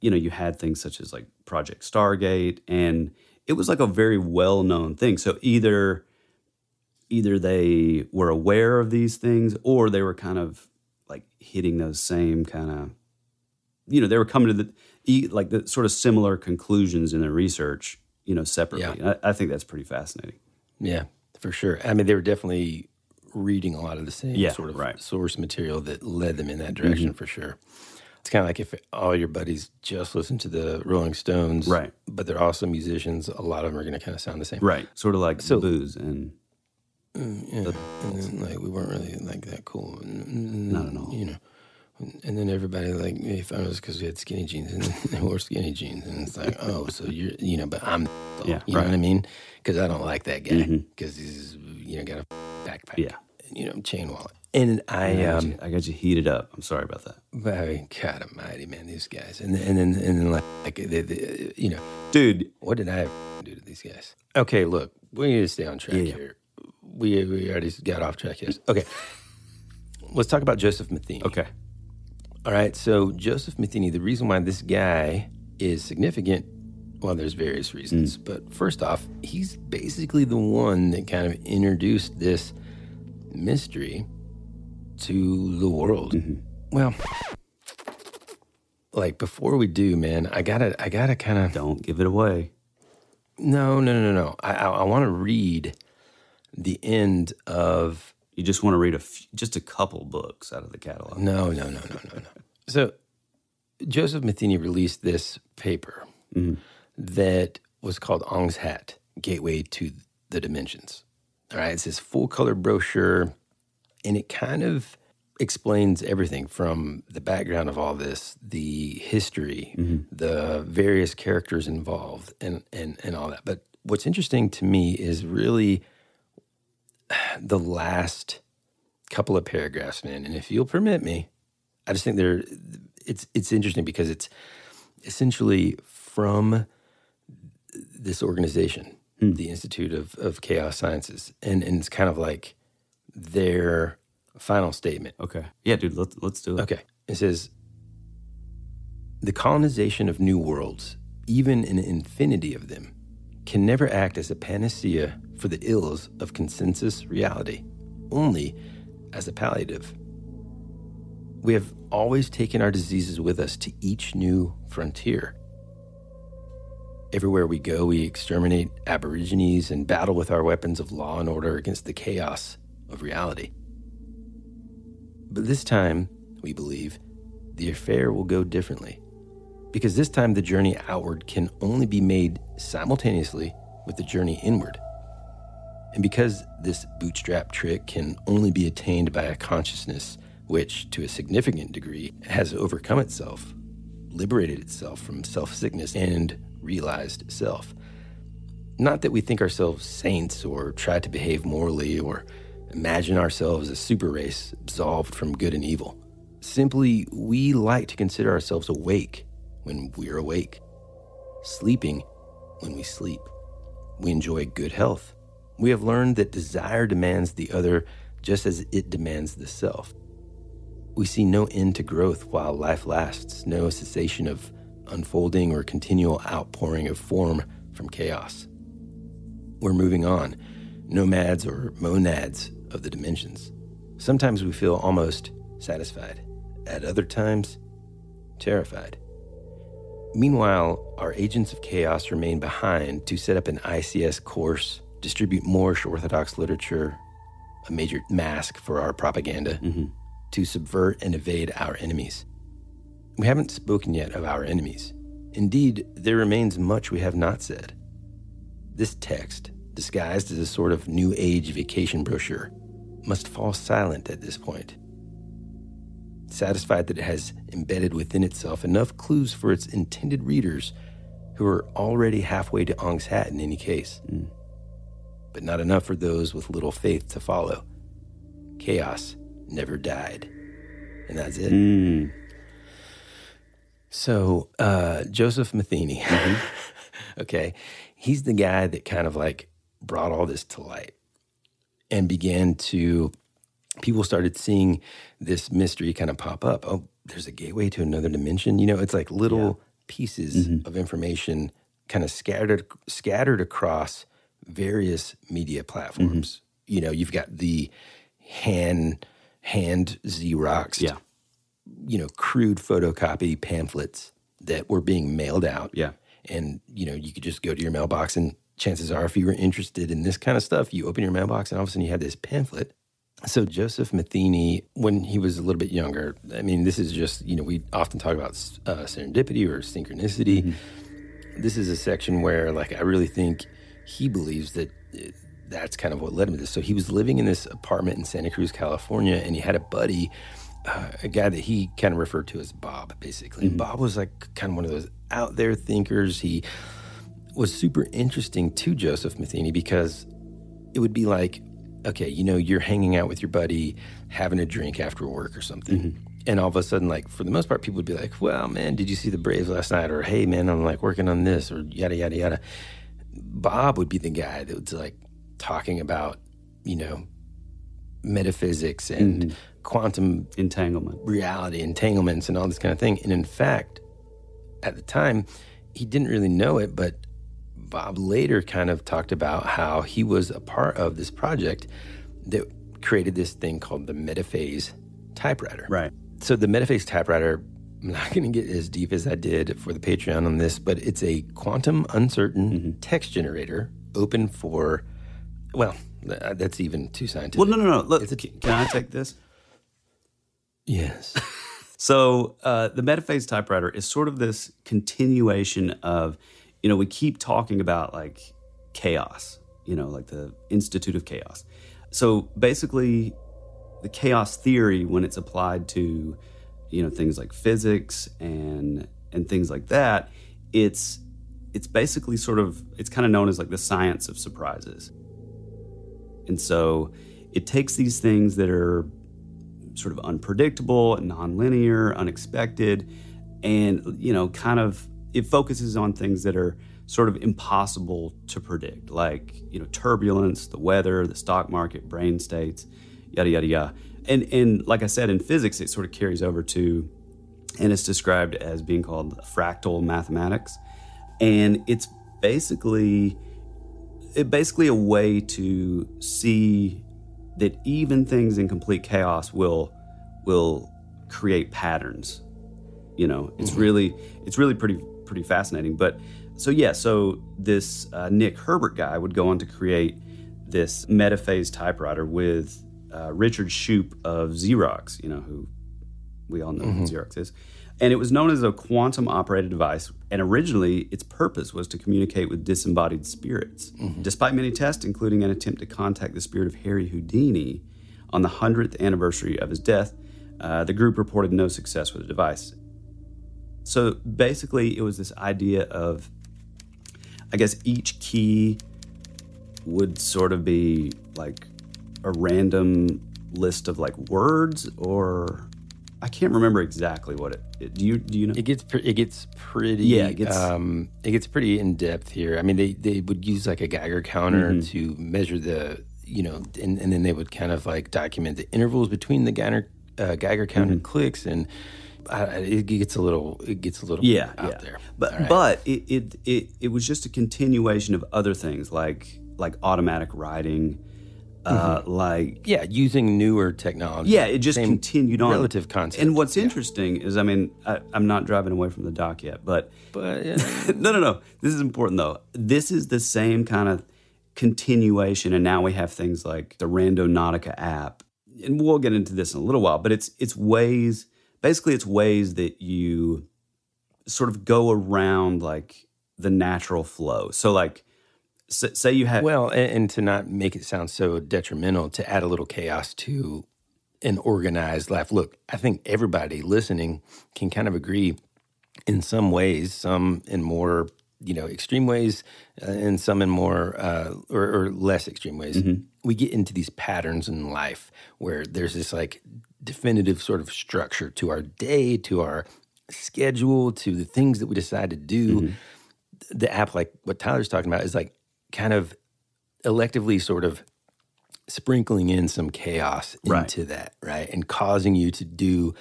you know, you had things such as like Project Stargate and it was like a very well-known thing. So either either they were aware of these things or they were kind of like hitting those same kind of you know they were coming to the like the sort of similar conclusions in their research you know separately Yeah. I, I think that's pretty fascinating Yeah, for sure. I mean, they were definitely reading a lot of the same Yeah, sort of right. Mm-hmm. source material that led them in that direction for sure. It's kind of like if all your buddies just listen to the Rolling Stones, Right. But they're also musicians. A lot of them are going to kind of sound the same, Right. Sort of like So- booze and Yeah. and then like we weren't really like that cool. Not at all. You know. And then everybody like fun of us because we had skinny jeans and they wore skinny jeans, and it's like, oh, so you're, you know, but I'm, Yeah, you know what I mean? Because I don't like that guy because he's, you know, got a backpack, Yeah. you know, chain wallet, and I, I got, um, you, I got you heated up. I'm sorry about that. but I mean, God Almighty, man, these guys, and then and then and then like, like they, they, you know, Dude, what did I do to these guys? Okay, look, we need to stay on track Yeah, yeah. here. We we already got off track. Yes. Okay. Let's talk about Joseph Matheny. okay. All right. So Joseph Matheny, the reason why this guy is significant, well, there's various reasons. Hmm. But first off, he's basically the one that kind of introduced this mystery to the world. Mm-hmm. Well, like before we do, man, I gotta, I gotta kind of Don't give it away. no, no, no, no. I, I, I want to read the end of You just want to read a f- just a couple books out of the catalog. no, no, no, no, no, no. So Joseph Matheny released this paper mm. that was called Ong's Hat, Gateway to the Dimensions. All right, it's this full color brochure, and it kind of explains everything from the background of all this, the history, mm-hmm. the various characters involved, and, and, and all that. But what's interesting to me is really the last couple of paragraphs, man. And if you'll permit me, I just think they're it's it's interesting because it's essentially from this organization, hmm. the Institute of, of Chaos Sciences, and and it's kind of like their final statement. Okay. Yeah, dude, let's let's do it. Okay. It says the colonization of new worlds, even an infinity of them, can never act as a panacea for the ills of consensus reality, only as a palliative. We have always taken our diseases with us to each new frontier. Everywhere we go, we exterminate aborigines and battle with our weapons of law and order against the chaos of reality. But this time, we believe, the affair will go differently. Because this time, the journey outward can only be made simultaneously with the journey inward. And because this bootstrap trick can only be attained by a consciousness which, to a significant degree, has overcome itself, liberated itself from self sickness, and realized self. Not that we think ourselves saints or try to behave morally or imagine ourselves a super race absolved from good and evil. Simply, we like to consider ourselves awake when we're awake, sleeping when we sleep. We enjoy good health. We have learned that desire demands the other just as it demands the self. We see no end to growth while life lasts, no cessation of unfolding or continual outpouring of form from chaos. We're moving on, nomads or monads of the dimensions. Sometimes we feel almost satisfied, at other times, terrified. Meanwhile, our agents of chaos remain behind to set up an ICS course, distribute Moorish Orthodox literature, a major mask for our propaganda, mm-hmm. to subvert and evade our enemies. We haven't spoken yet of our enemies. Indeed, there remains much we have not said. This text, disguised as a sort of New Age vacation brochure, must fall silent at this point. Satisfied that it has embedded within itself enough clues for its intended readers who are already halfway to Ong's hat in any case, but not enough for those with little faith to follow. Chaos never died. And that's it. Mm. So, uh, Joseph Matheny, okay, he's the guy that kind of like brought all this to light and began to, people started seeing this mystery kind of pop up. Oh, there's a gateway to another dimension. You know, it's like little pieces mm-hmm. of information kind of scattered scattered across various media platforms. Mm-hmm. You know, you've got the hand hand Xerox Yeah. you know, crude photocopy pamphlets that were being mailed out. Yeah. And, you know, you could just go to your mailbox and chances are if you were interested in this kind of stuff, you open your mailbox and all of a sudden you have this pamphlet So Joseph Matheny, when he was a little bit younger, I mean, this is just you know we often talk about uh, serendipity or synchronicity. Mm-hmm. This is a section where, like, I really think he believes that uh, that's kind of what led him to this. So he was living in this apartment in Santa Cruz, California, and he had a buddy, uh, a guy that he kind of referred to as Bob, basically. And Bob was like kind of one of those out there thinkers. He was super interesting to Joseph Matheny because it would be like, okay, you know, you're hanging out with your buddy, having a drink after work or something. Mm-hmm. And all of a sudden, like, for the most part, people would be like, well, man, did you see the Braves last night? Or, hey, man, I'm like working on this, or yada, yada, yada. Bob would be the guy that was like talking about, you know, metaphysics and mm-hmm. quantum Entanglement. reality, entanglements, and all this kind of thing. And in fact, at the time, he didn't really know it, but Bob later kind of talked about how he was a part of this project that created this thing called the Metaphase typewriter. Right. So the Metaphase typewriter, I'm not going to get as deep as I did for the Patreon on this, but it's a quantum uncertain text generator open for, well, that's even too scientific. Well, no, no, no. Look, can I take this? Yes. So uh, the Metaphase typewriter is sort of this continuation of, you know, we keep talking about like chaos, you know, like the Institute of Chaos. So basically, the chaos theory, when it's applied to, you know, things like physics and and things like that, it's it's basically sort of it's kind of known as like the science of surprises. And so it takes these things that are sort of unpredictable, nonlinear, unexpected, and you know, kind of it focuses on things that are sort of impossible to predict, like you know, turbulence, the weather, the stock market, brain states, yada yada yada. And and like I said, in physics, it sort of carries over to, and it's described as being called fractal mathematics, and it's basically it basically a way to see that even things in complete chaos will will create patterns. You know, it's mm-hmm. really it's really pretty pretty fascinating. But so yeah, so this uh, Nick Herbert guy would go on to create this Metaphase typewriter with uh, Richard Shoup of Xerox. You know who we all know who Xerox is. And it was known as a quantum operated device. And originally, its purpose was to communicate with disembodied spirits. Despite many tests, including an attempt to contact the spirit of Harry Houdini on the 100th anniversary of his death, uh, the group reported no success with the device. So basically, it was this idea of, I guess, each key would sort of be like a random list of like words or I can't remember exactly what it. it do you do you know? It gets pre- it gets pretty Yeah, it gets- um, it gets pretty in depth here. I mean, they they would use like a Geiger counter Mm-hmm. to measure the you know, and, and then they would kind of like document the intervals between the Geiger uh, Geiger counter Mm-hmm. clicks, and uh, it gets a little it gets a little yeah, out yeah. there. But right. but it, it it it was just a continuation of other things like like automatic writing, uh, like yeah, using newer technology. yeah, it just continued on. relative concept. And what's interesting is, I mean, I, I'm not driving away from the dock yet, but but uh, no, no, no. This is important though. This is the same kind of continuation, and now we have things like the Randonautica app, and we'll get into this in a little while. But it's it's ways, basically, it's ways that you sort of go around like the natural flow. So, like, s- say you have well, and, and to not make it sound so detrimental, to add a little chaos to an organized life. Look, I think everybody listening can kind of agree in some ways, some in more you know extreme ways, uh, and some in more uh, or, or less extreme ways. We get into these patterns in life where there's this like definitive sort of structure to our day, to our schedule, to the things that we decide to do. Mm-hmm. The app, like what Tyler's talking about, is like kind of electively sort of sprinkling in some chaos Right. into that, right? And causing you to do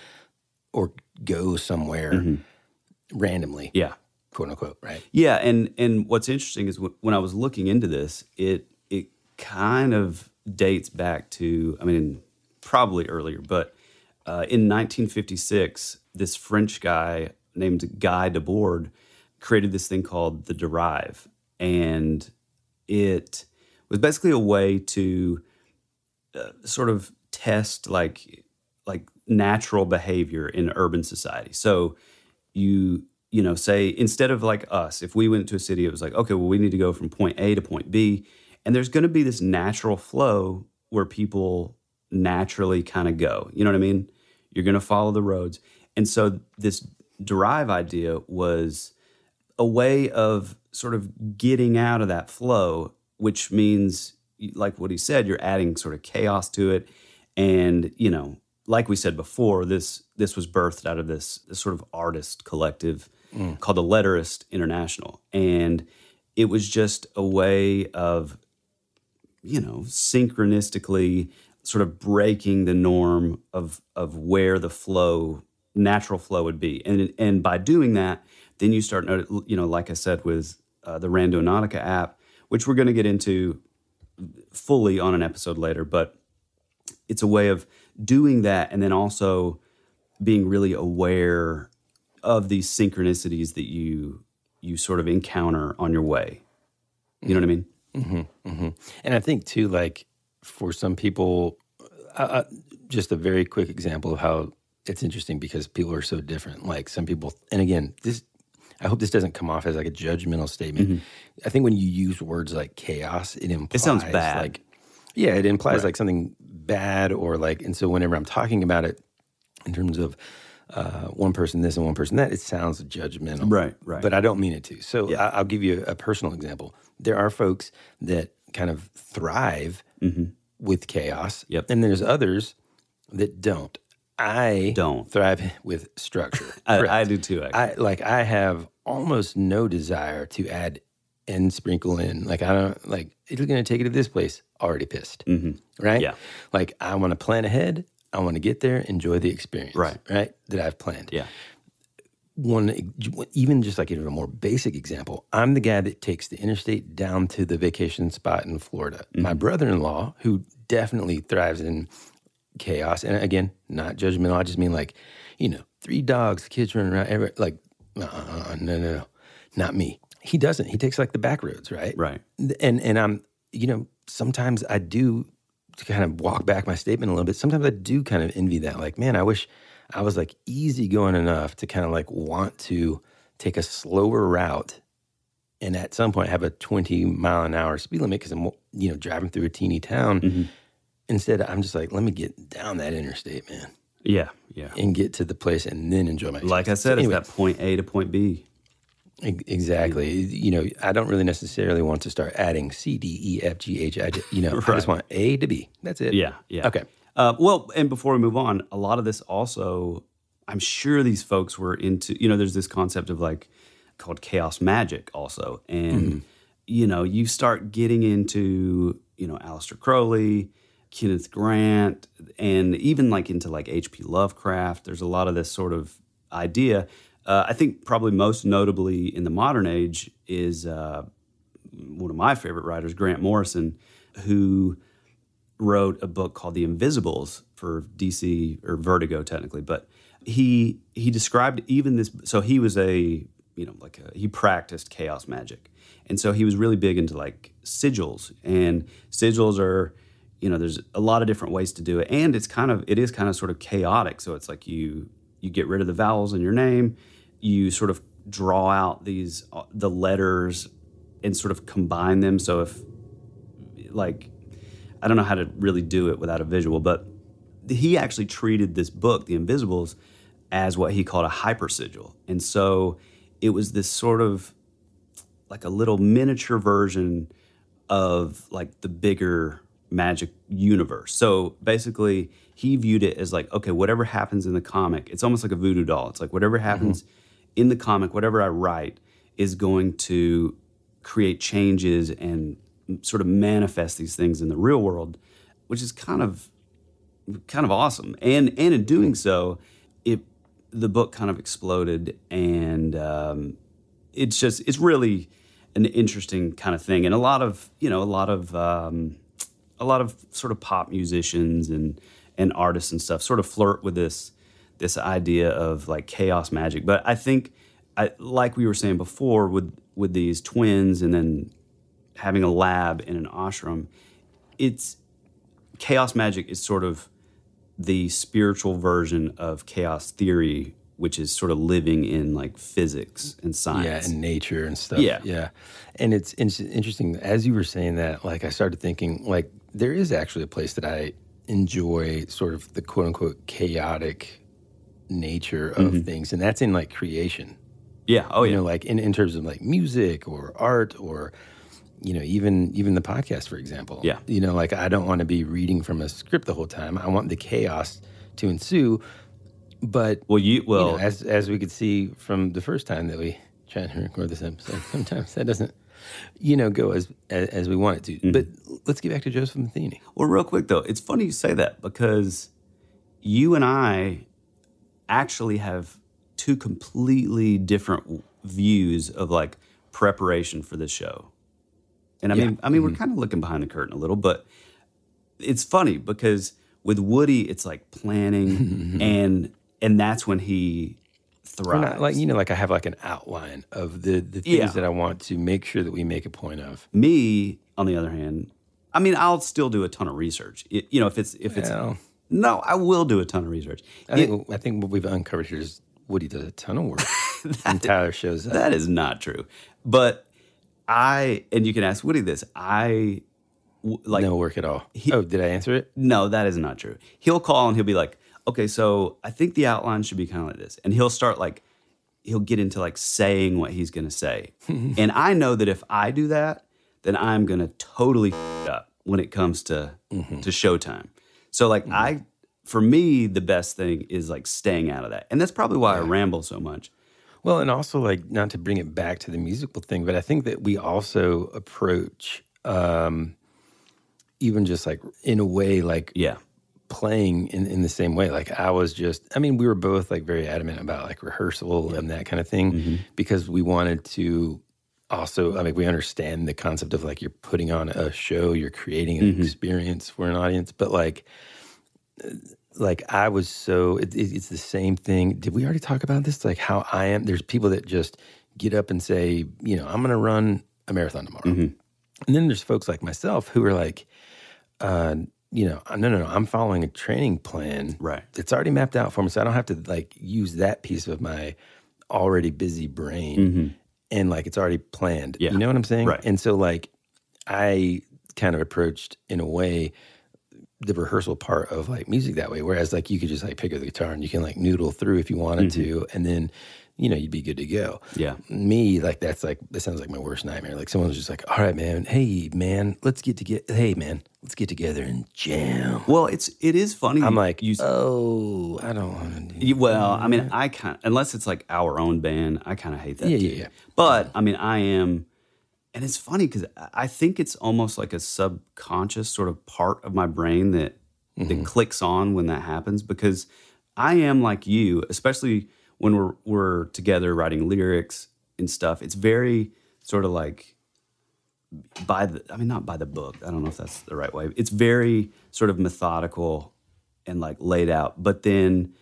or go somewhere mm-hmm. randomly, yeah. quote unquote, right? Yeah, and and what's interesting is wh- when I was looking into this, it it kind of dates back to I mean probably earlier, but uh, in 1956, this French guy named Guy Debord created this thing called the Derive, and it was basically a way to uh, sort of test like like natural behavior in urban society. So you you know say instead of like us, if we went to a city, it was like okay, well we need to go from point A to point B, and there's going to be this natural flow where people naturally kind of go. You know what I mean? You're going to follow the roads, and so this drive idea was a way of sort of getting out of that flow, which means, like what he said, you're adding sort of chaos to it. And, you know, like we said before, this this was birthed out of this, this sort of artist collective Mm. called the Letterist International. And it was just a way of, you know, synchronistically sort of breaking the norm of of where the flow, natural flow would be. And and by doing that, then you start, you know, like I said, with uh, the Randonautica app, which we're going to get into fully on an episode later, but it's a way of doing that and then also being really aware of these synchronicities that you you sort of encounter on your way. You know what I mean? Mm-hmm, hmm And I think too, like for some people, uh, uh, just a very quick example of how it's interesting because people are so different. Like some people, and again, this. I hope this doesn't come off as like a judgmental statement. Mhm. I think when you use words like chaos, it implies it sounds bad. Like, yeah, it implies Right. like something bad or like. And so whenever I'm talking about it in terms of uh, one person this and one person that, it sounds judgmental. Right, right. But I don't mean it to. So I, I'll give you a, personal example. There are folks that kind of thrive with chaos. Mm-hmm. Yep. And there's others that don't. I Don't. thrive with structure. I, I do too. Actually. I like I have almost no desire to add and sprinkle in. Like I don't like it's going to take it to this place. Already pissed, Mhm. right? Yeah. Like I want to plan ahead. I want to get there, enjoy the experience, Right. Right. That I've planned. Yeah. One, even just like even a more basic example, I'm the guy that takes the interstate down to the vacation spot in Florida. My Mm-hmm. brother-in-law, who definitely thrives in chaos, and again, not judgmental. I just mean like, you know, three dogs, kids running around, every, like, uh, no, no, no, not me. He doesn't. He takes like the back roads, right? Right. And and I'm, you know, sometimes I do to kind of walk back my statement a little bit. Sometimes I do kind of envy that. Like, man, I wish I was like easygoing enough to kind of like want to take a slower route and at some point have a 20 mile an hour speed limit because I'm, you know, driving through a teeny town. Mm-hmm. Instead, I'm just like, let me get down that interstate, man, Yeah. Yeah. and get to the place and then enjoy my Like I said, So anyway, it's that point A to point B. Exactly. You know, I don't really necessarily want to start adding C, D, E, F, G, H. I you know, I just want A to B. That's it. Yeah, yeah. Okay. Uh, well, and before we move on, a lot of this also, I'm sure these folks were into, you know, there's this concept of like called chaos magic also. And, Mm-hmm. you know, you start getting into, you know, Aleister Crowley, Kenneth Grant, and even like into like H.P. Lovecraft. There's a lot of this sort of idea. Uh, I think probably most notably in the modern age is uh, one of my favorite writers, Grant Morrison, who wrote a book called The Invisibles for DC or Vertigo technically, but he he described even this so he was a you know like a, he practiced chaos magic. And so he was really big into like sigils. And sigils are you know there's a lot of different ways to do it. And it's kind of it is kind of sort of chaotic. So it's like you you get rid of the vowels in your name. You sort of draw out these uh, the letters and sort of combine them. So if like I don't know how to really do it without a visual, but he actually treated this book, The Invisibles, as what he called a hyper sigil. And so it was this sort of like a little miniature version of like the bigger magic universe. So basically, he viewed it as like, okay, whatever happens in the comic, it's almost like a voodoo doll. It's like whatever mm-hmm. happens in the comic, whatever I write is going to create changes and sort of manifest these things in the real world, which is kind of kind of awesome. And and in doing so, it the book kind of exploded, and um, it's just it's really an interesting kind of thing. And a lot of you know a lot of um, a lot of sort of pop musicians and and artists and stuff sort of flirt with this this idea of like chaos magic. But I think, I, like we were saying before, with with these twins and then having a lab in an ashram, it's chaos magic is sort of the spiritual version of chaos theory, which is sort of living in like physics and science. Yeah, and nature and stuff. Yeah. yeah. And it's, interesting as you were saying that. Like I started thinking, like there is actually a place that I enjoy, sort of the quote unquote chaotic nature of mm-hmm. things, and that's in like creation. yeah. Oh you yeah. know, like in, in terms of like music or art or you know, even even the podcast, for example. Yeah. You know, like I don't want to be reading from a script the whole time. I want the chaos to ensue. But well, you you well know, as as we could see from the first time that we tried to record this episode, sometimes that doesn't, you know, go as as, as we want it to. Mm-hmm. But let's get back to Joseph Matheny. Well, real quick though, it's funny you say that because you and I actually have two completely different views of like preparation for this show. And I mean, I mean, we're mm-hmm. kind of looking behind the curtain a little, but it's funny because with Woody, it's like planning, and and that's when he thrives. like you know, like I have like an outline of the the things Yeah. that I want to make sure that we make a point of. Me, on the other hand, I mean, I'll still do a ton of research. It- you know, if it's if it's Well. no, I will do a ton of research. I think I think what we've uncovered here is Woody does a ton of work, and Tyler shows that. That is not true. But I, and you can ask Woody this. I like no work at all. oh, did I answer it? no, that is not true. He'll call and he'll be like, okay, so I think the outline should be kind of like this, and he'll start like he'll get into like saying what he's going to say, and I know that if I do that, then I'm going to totally f- up when it comes to mm-hmm. to showtime. So like mm. I, for me, the best thing is like staying out of that, and that's probably why I ramble so much. Well, and also like not to bring it back to the musical thing, but I think that we also approach um even just like in a way like Yeah. playing in, in the same way. Like I was just I mean, we were both like very adamant about like rehearsal and that kind of thing Mm-hmm. because we wanted to also I mean we understand the concept of like you're putting on a show, you're creating Mm-hmm. an experience for an audience, but like like I was so it, it- it's the same thing. Did we already talk about this? Like how I am. There's people that just get up and say, you know, I'm going to run a marathon tomorrow, Mm-hmm. and then there's folks like myself who are like, uh, you know, no, no, no, I'm following a training plan. Right. It's already mapped out for me, so I don't have to like use that piece of my already busy brain, and like it's already planned. Mm-hmm. Yeah. You know what I'm saying? Right. And so like I kind of approached in a way the rehearsal part of like music that way. Whereas like you could just like pick up the guitar and you can like noodle through if you wanted to, and then you know you'd be good to go. Mm-hmm. Yeah. Me like that's like that sounds like my worst nightmare. Like someone's just like, all right, man, hey man, let's get together. Hey man, let's get together and jam. Well, it's it is funny. I'm like, you. oh, I don't want to do. well, I mean, I kind unless it's like our own band, I kind of hate that. Yeah, too. yeah, yeah. But I mean, I am, and it's funny because I think it's almost like a subconscious sort of part of my brain that Mm-hmm. that clicks on when that happens because I am like you, especially when we're we're together writing lyrics and stuff. It's very sort of like by the I mean not by the book. I don't know if that's the right way. It's very sort of methodical and like laid out. But then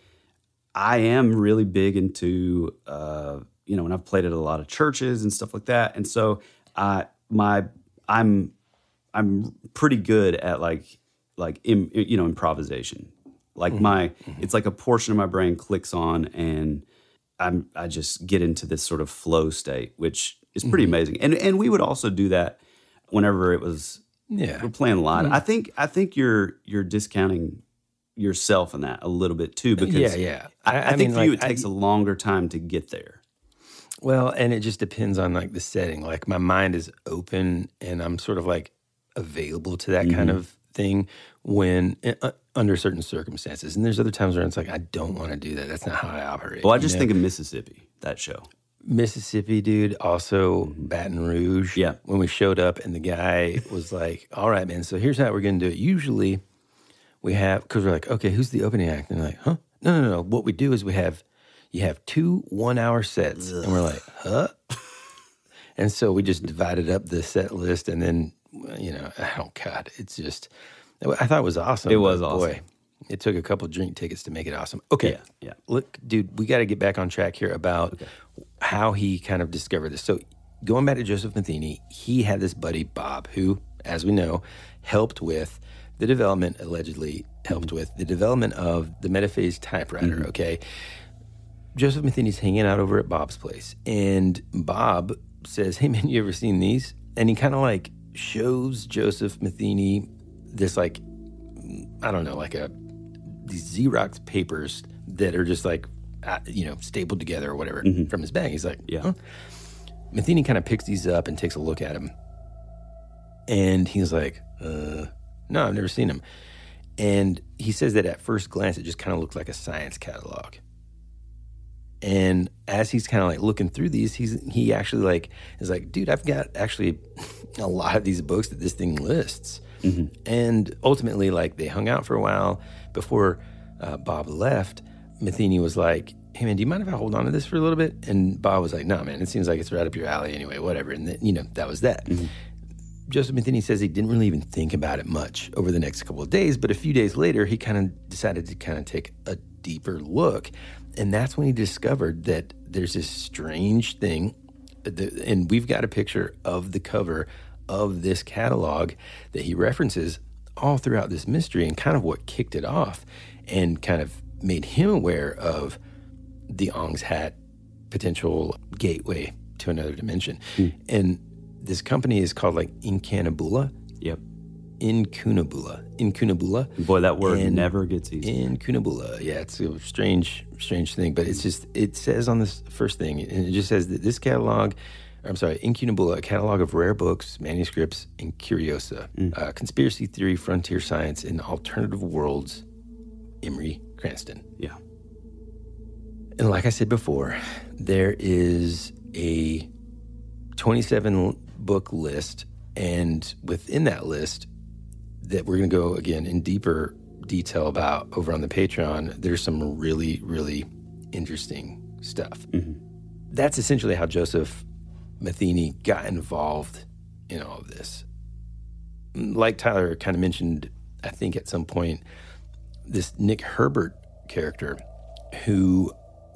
I am really big into uh, you know, and I've played at a lot of churches and stuff like that. And so I my I'm I'm pretty good at like like Im, you know improvisation. Like mm-hmm. my mm-hmm. it's like a portion of my brain clicks on and I'm I just get into this sort of flow state, which is pretty mm-hmm. amazing. And and we would also do that whenever it was Yeah. we're playing live. I think I think you're you're discounting yourself in that a little bit too because Yeah, yeah. I, I- I, think mean, for you it takes I- a longer time to get there. Well, and it just depends on like the setting. Like my mind is open and I'm sort of like available to that kind Mm-hmm. of thing when uh, under certain circumstances. And there's other times where it's like I don't want to do that. That's not how I operate. Well, I you just know? think of Mississippi that show. Mississippi, dude. Also Baton Rouge. Mm-hmm. Yeah. When we showed up and the guy was like, "All right, man. So here's how we're gonna do it. Usually, we have because we're like, okay, who's the opening act? And they're like, huh? No, no, no. What we do is we have you have two one hour sets, and we're like, huh? And so we just divided up the set list, and then you know, oh god, it's just I thought it was awesome. It was awesome. Boy, it took a couple drink tickets to make it awesome. Okay, Yeah, yeah. Look, dude, we got to get back on track here about how he kind of discovered this. So going back to Joseph Matheny, he had this buddy Bob, who, as we know, helped with the development allegedly helped mm-hmm. with the development of the Metaphase typewriter. Mm-hmm. Okay, Joseph Matheny's hanging out over at Bob's place, and Bob says, "Hey man, you ever seen these?" And he kind of like shows Joseph Matheny this like I don't know, like a these Xerox papers that are just like you know stapled together or whatever from his bag. He's like, Yeah. huh? Matheny kind of picks these up and takes a look at them, and he's like, uh, "No, I've never seen them." And he says that at first glance, it just kind of looked like a science catalog. And as he's kind of like looking through these, he's he actually like is like, dude, I've got actually a lot of these books that this thing lists. And ultimately, like they hung out for a while before uh, Bob left. Matheny was like, "Hey man, do you mind if I hold on to this for a little bit?" And Bob was like, "No, man, it seems like it's right up your alley anyway. Whatever." And then, you know that was that. Joseph Matheny says he didn't really even think about it much over the next couple of days, but a few days later, he kind of decided to kind of take a deeper look. And that's when he discovered that there's this strange thing. And we've got a picture of the cover of this catalog that he references all throughout this mystery and kind of what kicked it off and kind of made him aware of the Ong's Hat potential gateway to another dimension. Hmm. And this company is called like Incanabula. Yep. Incunabula. Incunabula. Boy, that word And never gets easy. Incunabula. Yeah, it's a strange, strange thing, but it's just it says on this first thing, and it just says that this catalog. I'm sorry, Incunabula, a catalog of rare books, manuscripts, and curiosa, uh, conspiracy theory, frontier science, and alternative worlds. Emery Cranston. Yeah. And like I said before, there is a 27 book list. And within that list, that we're going to go again in deeper detail about over on the Patreon, there's some really, really interesting stuff. Mm-hmm. That's essentially how Joseph Matheny got involved in all of this. Like Tyler kind of mentioned, I think at some point, this Nick Herbert character who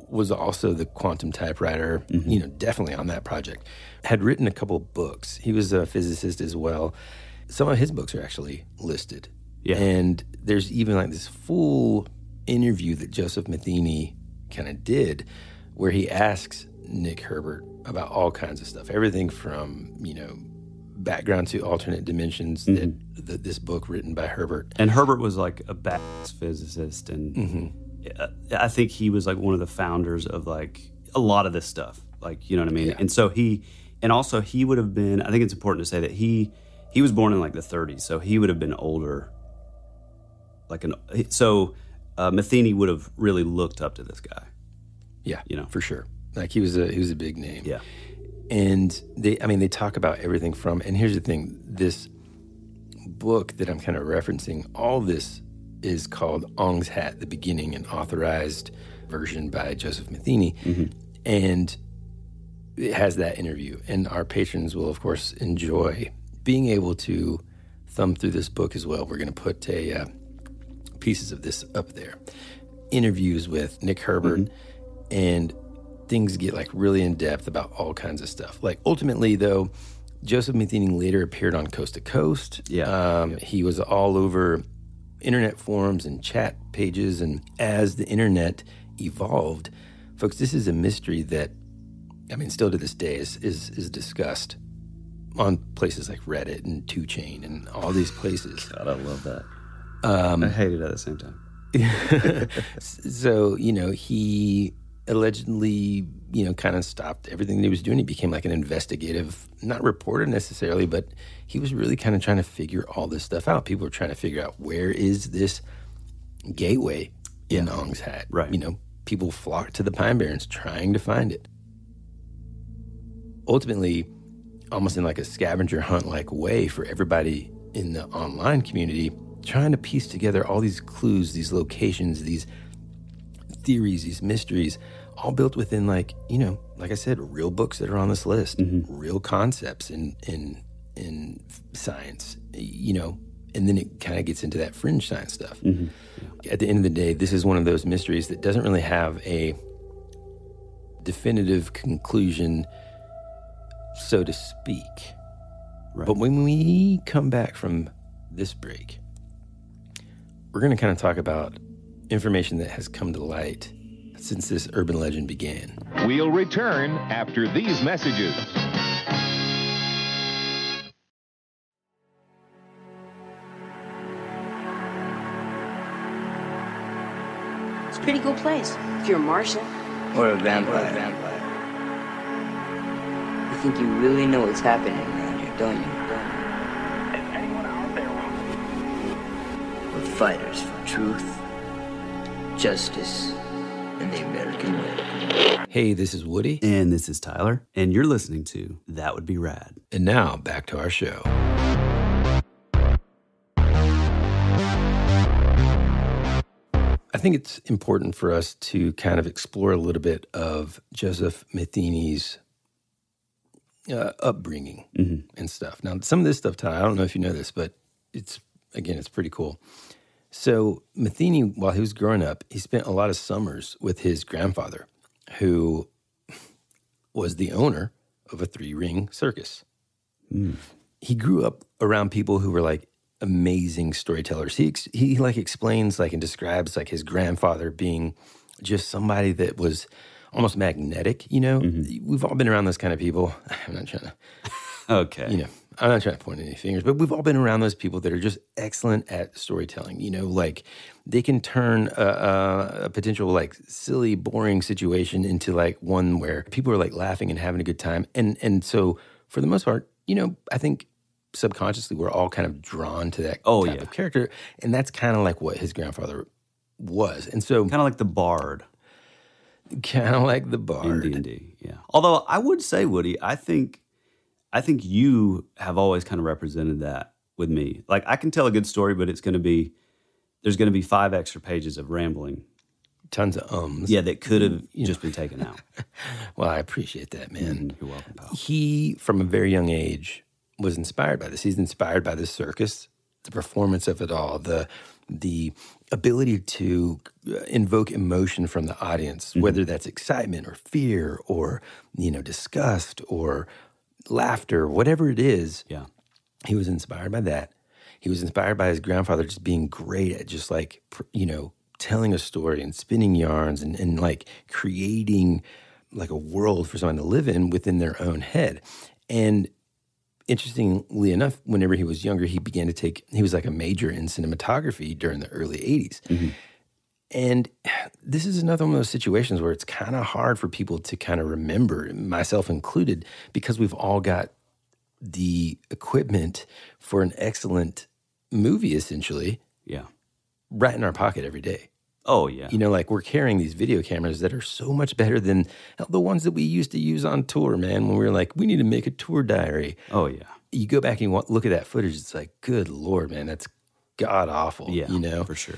was also the quantum typewriter, mm-hmm. you know, definitely on that project, had written a couple books. He was a physicist as well. Some of his books are actually listed. Yeah. And there's even like this full interview that Joseph Matheny kind of did where he asks Nick Herbert about all kinds of stuff, everything from, you know, background to alternate dimensions that, that this book written by Herbert And Herbert was like a badass physicist, and Mm-hmm. I think he was like one of the founders of like a lot of this stuff. Like, you know what I mean? And so he, and also he would have been. I think it's important to say that he he was born in like the 30s, so he would have been older. Like an so, uh, Matheny would have really looked up to this guy. Yeah, You know. for sure. Like he was a he was a big name. Yeah. and they I mean they talk about everything from and here's the thing this book that I'm kind of referencing all this is called Ong's Hat the beginning an authorized version by Joseph Matheny and it has that interview and our patrons will of course enjoy being able to thumb through this book as well we're going to put a uh, pieces of this up there interviews with Nick Herbert and things get like really in depth about all kinds of stuff. Like ultimately though, Joseph Matheny later appeared on Coast to Coast. Yeah. Um, He was all over internet forums and chat pages. And as the internet evolved, folks, this is a mystery that, I mean, still to this day is, is, is discussed on places like Reddit and 2Chain and all these places. God, I love that. Um, I hate it at the same time. so you know he allegedly you know kind of stopped everything that he was doing he became like an investigative not reporter necessarily but he was really kind of trying to figure all this stuff out people were trying to figure out where is this gateway in ong's hat Right. you know people flocked to the pine barrens trying to find it ultimately almost in like a scavenger hunt like way for everybody in the online community trying to piece together all these clues these locations these theories these mysteries all built within like you know like i said real books that are on this list mm-hmm. real concepts in in in science you know and then it kind of gets into that fringe science stuff. Mm-hmm. At the end of the day this is one of those mysteries that doesn't really have a definitive conclusion so to speak Right. but when we come back from this break we're going to kind of talk about information that has come to light since this urban legend began. We'll return after these messages. It's a pretty cool place if you're a Martian. Or a vampire. Or a vampire. You think you really know what's happening around here, don't you? We're fighters for truth, justice, and the American way. Hey, this is Woody. And this is Tyler. And you're listening to That Would Be Rad. And now back to our show. I think it's important for us to kind of explore a little bit of Joseph Matheny's uh, upbringing Mhm. and stuff. Now, some of this stuff, Ty, I don't know if you know this, but it's again, it's pretty cool. So, Matheny, while he was growing up, he spent a lot of summers with his grandfather, who was the owner of a three ring circus. He grew up around people who were like amazing storytellers. He ex- he like explains like and describes like his grandfather being just somebody that was almost magnetic. You know, mm-hmm. we've all been around those kind of people. I'm not trying to Okay. you know, I'm not trying to point any fingers, but we've all been around those people that are just excellent at storytelling. You know, like they can turn a, a, a potential like silly, boring situation into like one where people are like laughing and having a good time. And and so for the most part, you know, I think subconsciously we're all kind of drawn to that Oh, type yeah. of character, and that's kind of like what his grandfather was. And so Kind of like the bard kind of like the bard. in D&D. Yeah. Although I would say, Woody, I think, I think you have always kind of represented that with me. Like I can tell a good story, but it's going to be, there's going to be five extra pages of rambling. Tons of ums. Yeah, that could have just been taken out. Well, I appreciate that, man. Mhm, You're welcome, pal. he from a very young age was inspired by this he's inspired by the circus the performance of it all the the ability to uh, invoke emotion from the audience whether that's excitement or fear or you know disgust or laughter whatever it is Yeah. he was inspired by that. He was inspired by his grandfather just being great at just like you know telling a story and spinning yarns and, and like creating like a world for someone to live in within their own head. And interestingly enough whenever he was younger he began to take he was like a major in cinematography during the early 80s mm-hmm. and this is another one of those situations where it's kind of hard for people to kind of remember myself included because we've all got the equipment for an excellent movie essentially Yeah. right in our pocket every day Oh, yeah. you know, like we're carrying these video cameras that are so much better than the ones that we used to use on tour, man. When we were like, we need to make a tour diary. Oh, yeah. You go back and you look at that footage. It's like, good lord, man, that's god awful. Yeah. you know, For sure.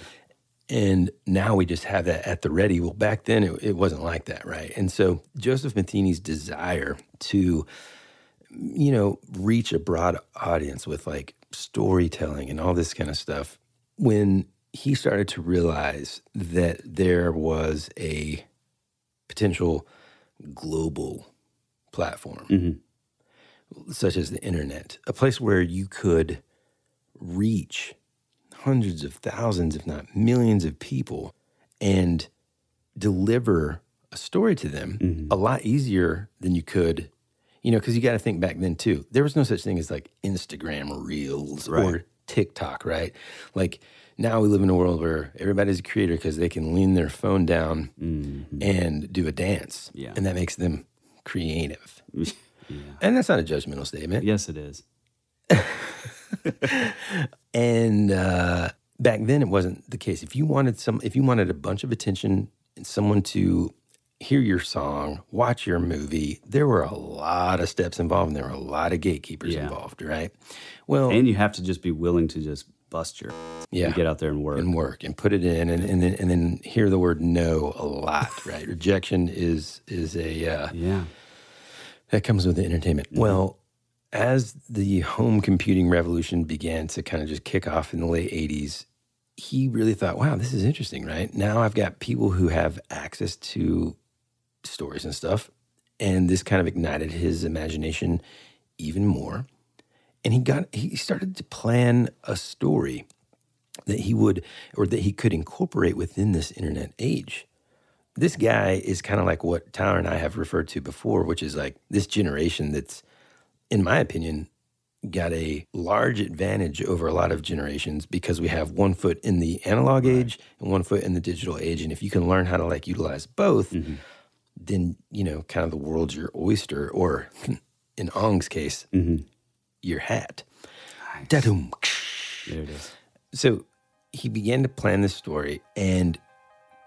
and now we just have that at the ready. Well, back then it, it wasn't like that, right? And so Joseph Matheny's desire to, you know, reach a broad audience with like storytelling and all this kind of stuff, when he started to realize that there was a potential global platform, Mm-hmm. such as the internet, a place where you could reach hundreds of thousands, if not millions of people and deliver a story to them a lot easier than you could, you know, because you got to think back then too. There was no such thing as like Instagram reels or Right. TikTok, right? Like now we live in a world where everybody's a creator because they can lean their phone down and do a dance. Yeah. And that makes them creative. yeah. And that's not a judgmental statement. Yes, it is. And uh, back then, it wasn't the case. If you wanted some, if you wanted a bunch of attention and someone to hear your song, watch your movie, there were a lot of steps involved, and there were a lot of gatekeepers Yeah. involved, right? Well, And you have to just be willing to just bust your, yeah, and get out there and work. and work and put it in, and, and then and then hear the word no a lot, right? Rejection is is a uh, yeah. that comes with the entertainment. Well, as the home computing revolution began to kind of just kick off in the late 80s, he really thought, wow, this is interesting, right? Now I've got people who have access to stories and stuff. And this kind of ignited his imagination even more. And he got he started to plan a story that he would or that he could incorporate within this internet age. This guy is kind of like what Tyler and I have referred to before, which is like this generation that's, in my opinion, got a large advantage over a lot of generations because we have one foot in the analog age and one foot in the digital age. And if you can learn how to like utilize both, mm-hmm. Then, you know, kind of the world's your oyster, or in Ong's case, your hat. Da-dum. There it is. So he began to plan this story and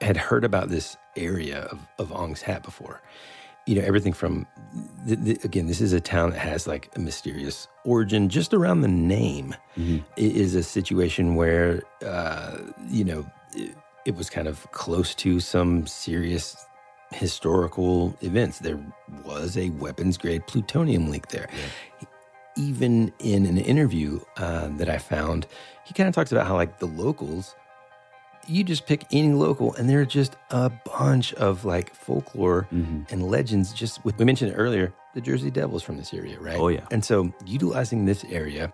had heard about this area of, of Ong's Hat before. You know, everything from, th- th- again, this is a town that has like a mysterious origin. Just around the name Mm-hmm. it is a situation where, uh, you know, it, it was kind of close to some serious historical events. There was a weapons grade plutonium leak there. Even in an interview uh, that I found, he kind of talks about how, like, the locals, you just pick any local, and there are just a bunch of like folklore and legends. Just with, we mentioned it earlier, the Jersey Devils from this area, right? Oh, yeah. And so, utilizing this area,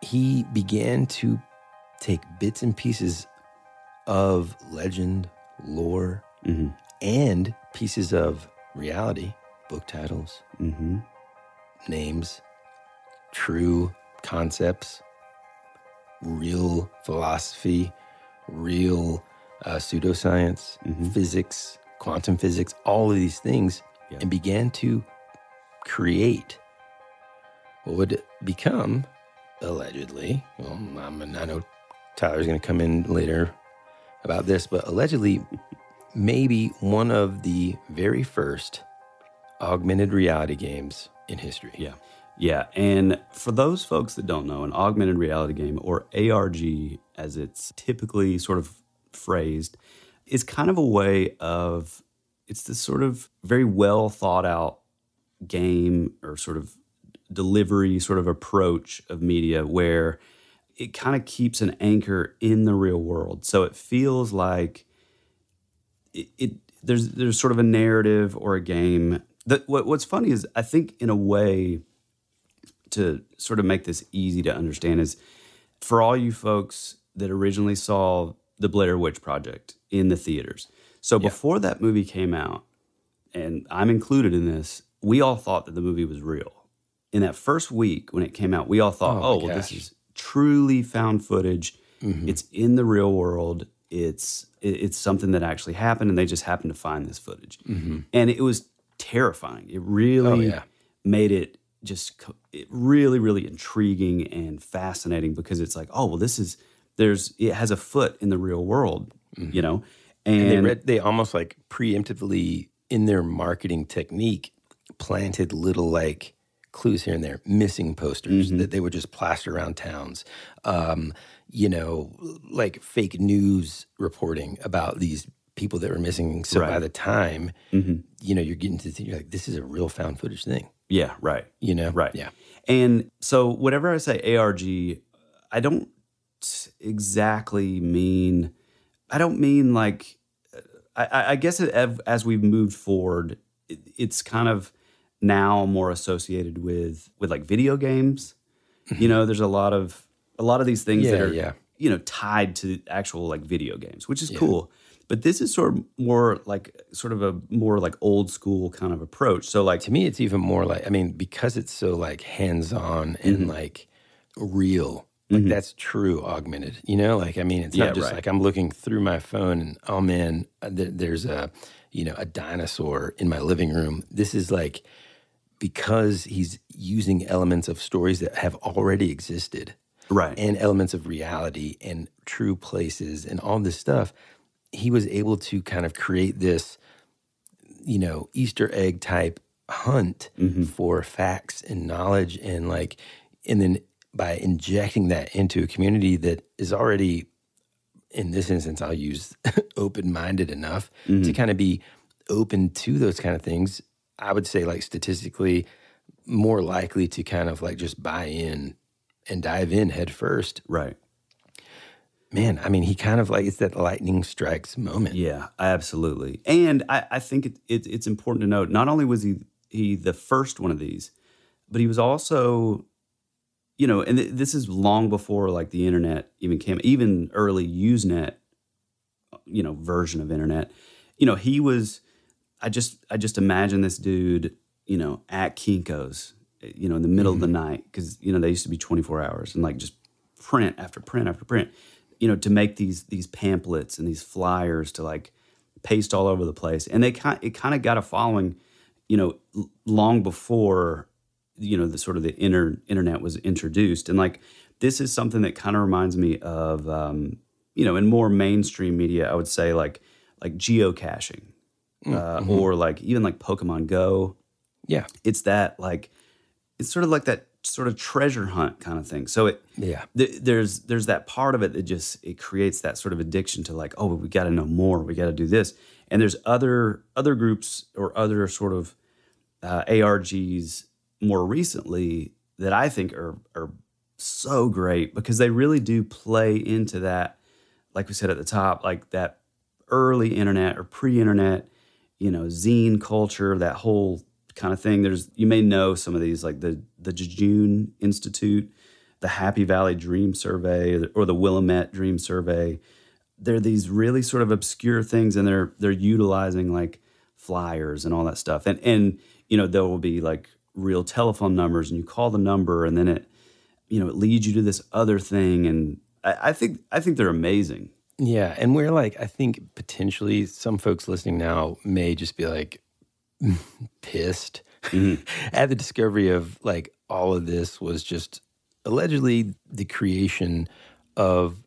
he began to take bits and pieces of legend, lore, Mm-hmm. And pieces of reality, book titles, Mm-hmm. names, true concepts, real philosophy, real uh, pseudoscience, physics, quantum physics, all of these things, Yeah. and began to create what would become, allegedly, well, I'm, I know Tyler's going to come in later about this, but allegedly, maybe one of the very first augmented reality games in history. Yeah. Yeah. And for those folks that don't know, an augmented reality game or ARG, as it's typically sort of phrased, is kind of a way of, it's this sort of very well thought out game or sort of delivery sort of approach of media where it kind of keeps an anchor in the real world. So it feels like it, it there's there's sort of a narrative or a game. That what, what's funny is I think in a way to sort of make this easy to understand is for all you folks that originally saw the Blair Witch Project in the theaters. So before that movie came out, and I'm included in this, we all thought that the movie was real. In that first week when it came out, we all thought, Oh oh, well, this is truly found footage. Mhm. It's in the real world. It's it- it's something that actually happened, and they just happened to find this footage. Mhm. And it was terrifying. It really Oh, yeah. made it just it really, really intriguing and fascinating because it's like, oh well, this is there's it has a foot in the real world, you know. And, And, they read, they almost like preemptively in their marketing technique planted little like clues here and there, missing posters Mm-hmm. that they would just plaster around towns. Um, you know, like fake news reporting about these people that were missing. So by the time, Mhm. you know, you're getting to think, you're like, this is a real found footage thing. yeah, right. You know, Right. Yeah. And so, whenever I say ARG, I don't exactly mean, I don't mean like, I- I, guess it, as- we've moved forward, it, it's kind of now more associated with with like video games. You know, there's a lot of a lot of these things that are yeah. you know tied to actual like video games, which is Yeah. cool. But this is sort of more like sort of a more like old school kind of approach. So like to me, it's even more like I mean, because it's so like hands on and Mm-hmm. like real. Like that's true augmented, you know. Like I mean, it's Yeah, not just right. like I'm looking through my phone and oh man, uh, there, there's a you know a dinosaur in my living room. This is like because he's using elements of stories that have already existed, right? and elements of reality and true places and all this stuff. He was able to kind of create this you know, Easter egg type hunt mm-hmm. for facts and knowledge and like and then by injecting that into a community that is already in this instance I'll use open-minded enough to mm-hmm. kind of be open to those kind of things, I would say like statistically more likely to kind of like just buy in and dive in head first. Right. Man, I mean, he kind of like it's that lightning strikes moment. Yeah, absolutely. And I, I think it, it, it's important to note not only was he he the first one of these, but he was also you know, and th- this is long before like the internet even came, even early Usenet, you know, version of internet. You know, he was. I just I just imagine this dude, you know, at Kinkos, you know, in the middle of the night because you know they used to be twenty four hours and like just print after print after print, you know, to make these these pamphlets and these flyers to like paste all over the place, and they kind it kind of got a following, you know, l- long before you know the sort of the inter, internet was introduced and like this is something that kind of reminds me of um, you know in more mainstream media i would say like like geocaching uh, Mhm. or like even like pokemon go Yeah. it's that like it's sort of like that sort of treasure hunt kind of thing so it Yeah. th- there's there's that part of it that just it creates that sort of addiction to like oh we got to know more we got to do this and there's other other groups or other sort of uh, args more recently that i think are are so great because they really do play into that like we said at the top like that early internet or pre-internet you know zine culture that whole kind of thing. There's you may know some of these like the the jejune institute the happy valley dream survey or the, or the willamette dream survey. They're these really sort of obscure things and they're they're utilizing like flyers and all that stuff. And and you know there will be like real telephone numbers and you call the number and then it you know it leads you to this other thing. And i, I think i think they're amazing. Yeah, and we're like, I think potentially some folks listening now may just be like pissed mm-hmm. at the discovery of like all of this was just allegedly the creation of.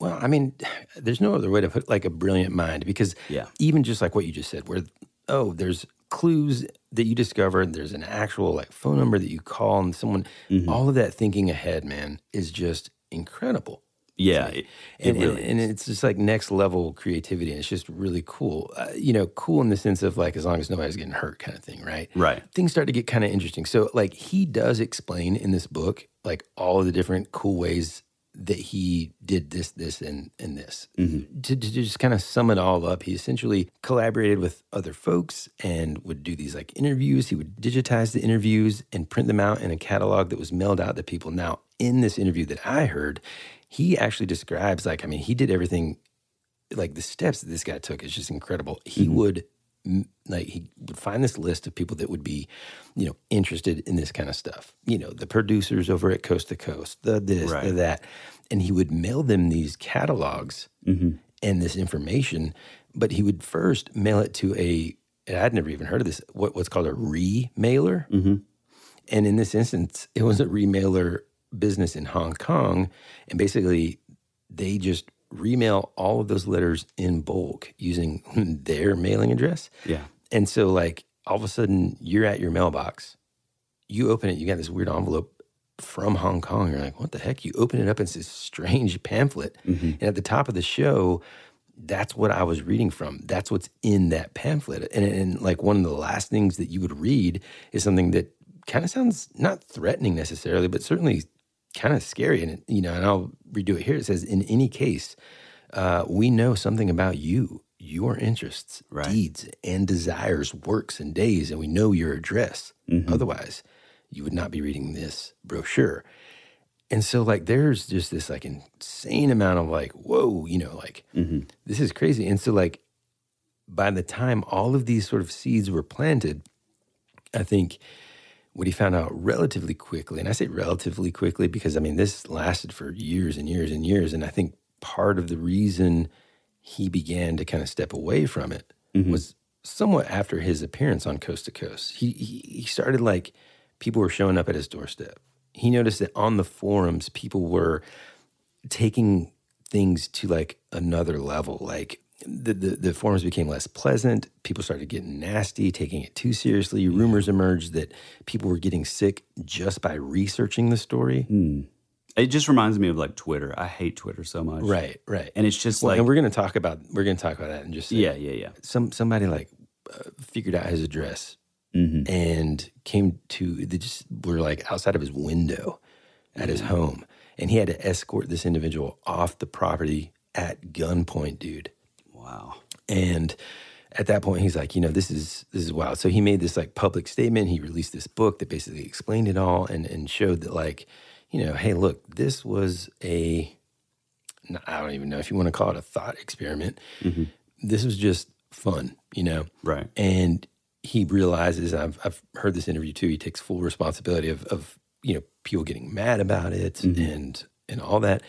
Well, I mean, there's no other way to put like a brilliant mind because Yeah. even just like what you just said, where oh, there's clues that you discovered, there's an actual like phone number that you call, and someone, mm-hmm. all of that thinking ahead, man, is just incredible. Yeah it, it and, really and, and it's just like next level creativity and it's just really cool. Uh, you know cool in the sense of like as long as nobody's getting hurt kind of thing right? Right. things start to get kind of interesting. So like he does explain in this book like all of the different cool ways that he did this this and and this. Mm-hmm. to, to just kind of sum it all up he essentially collaborated with other folks and would do these like interviews. He would digitize the interviews and print them out in a catalog that was mailed out to people. Now in this interview that i heard he actually describes like i mean he did everything like the steps that this guy took is just incredible. He mm-hmm. would like he would find this list of people that would be you know interested in this kind of stuff. You know the producers over at coast to coast the this the that. And he would mail them these catalogs mm-hmm. and this information but he would first mail it to a and i'd never even heard of this what, what's called a re-mailer. Mm-hmm. And in this instance, it was a remailer business in Hong Kong. And basically, they just remail all of those letters in bulk using their mailing address. yeah And so, like, all of a sudden, you're at your mailbox. You open it, you got this weird envelope from Hong Kong. You're like, what the heck? You open it up, and it's this strange pamphlet. Mm-hmm. And at the top of the show, that's what I was reading from. That's what's in that pamphlet. And, and like one of the last things that you would read is something that kind of sounds not threatening necessarily, but certainly kind of scary. And, you know, and I'll redo it here. It says, in any case, uh, we know something about you, your interests, Right. deeds, and desires, works, and days, and we know your address. Otherwise, you would not be reading this brochure. And so, like, there's just this like insane amount of like, whoa, you know, like this is crazy. And so, like, by the time all of these sort of seeds were planted, I think what he found out relatively quickly, and I say relatively quickly because I mean, this lasted for years and years and years. And I think part of the reason he began to kind of step away from it mm-hmm. was somewhat after his appearance on Coast to Coast. He, he, he started like people were showing up at his doorstep. He noticed that on the forums, people were taking things to like another level. Like the, the, the forums became less pleasant. People started getting nasty, taking it too seriously. Rumors emerged that people were getting sick just by researching the story. Hmm. it just reminds me of like twitter i hate twitter so much Right, right. and it's just Well, like and we're gonna talk about we're gonna talk about that and just yeah yeah yeah Some somebody like uh, figured out his address mm-hmm. and came to they just were like outside of his window at his mm. home, and he had to escort this individual off the property at gunpoint, dude. Wow And at that point, he's like, you know, this is this is wild. So he made this like public statement. He released this book that basically explained it all and and showed that like, you know, hey, look, this was a, I don't even know if you want to call it a thought experiment. Mm-hmm. This was just fun, you know? Right. And he realizes, I've, I've heard this interview too, he takes full responsibility of, of you know, people getting mad about it mm-hmm. and, and all that.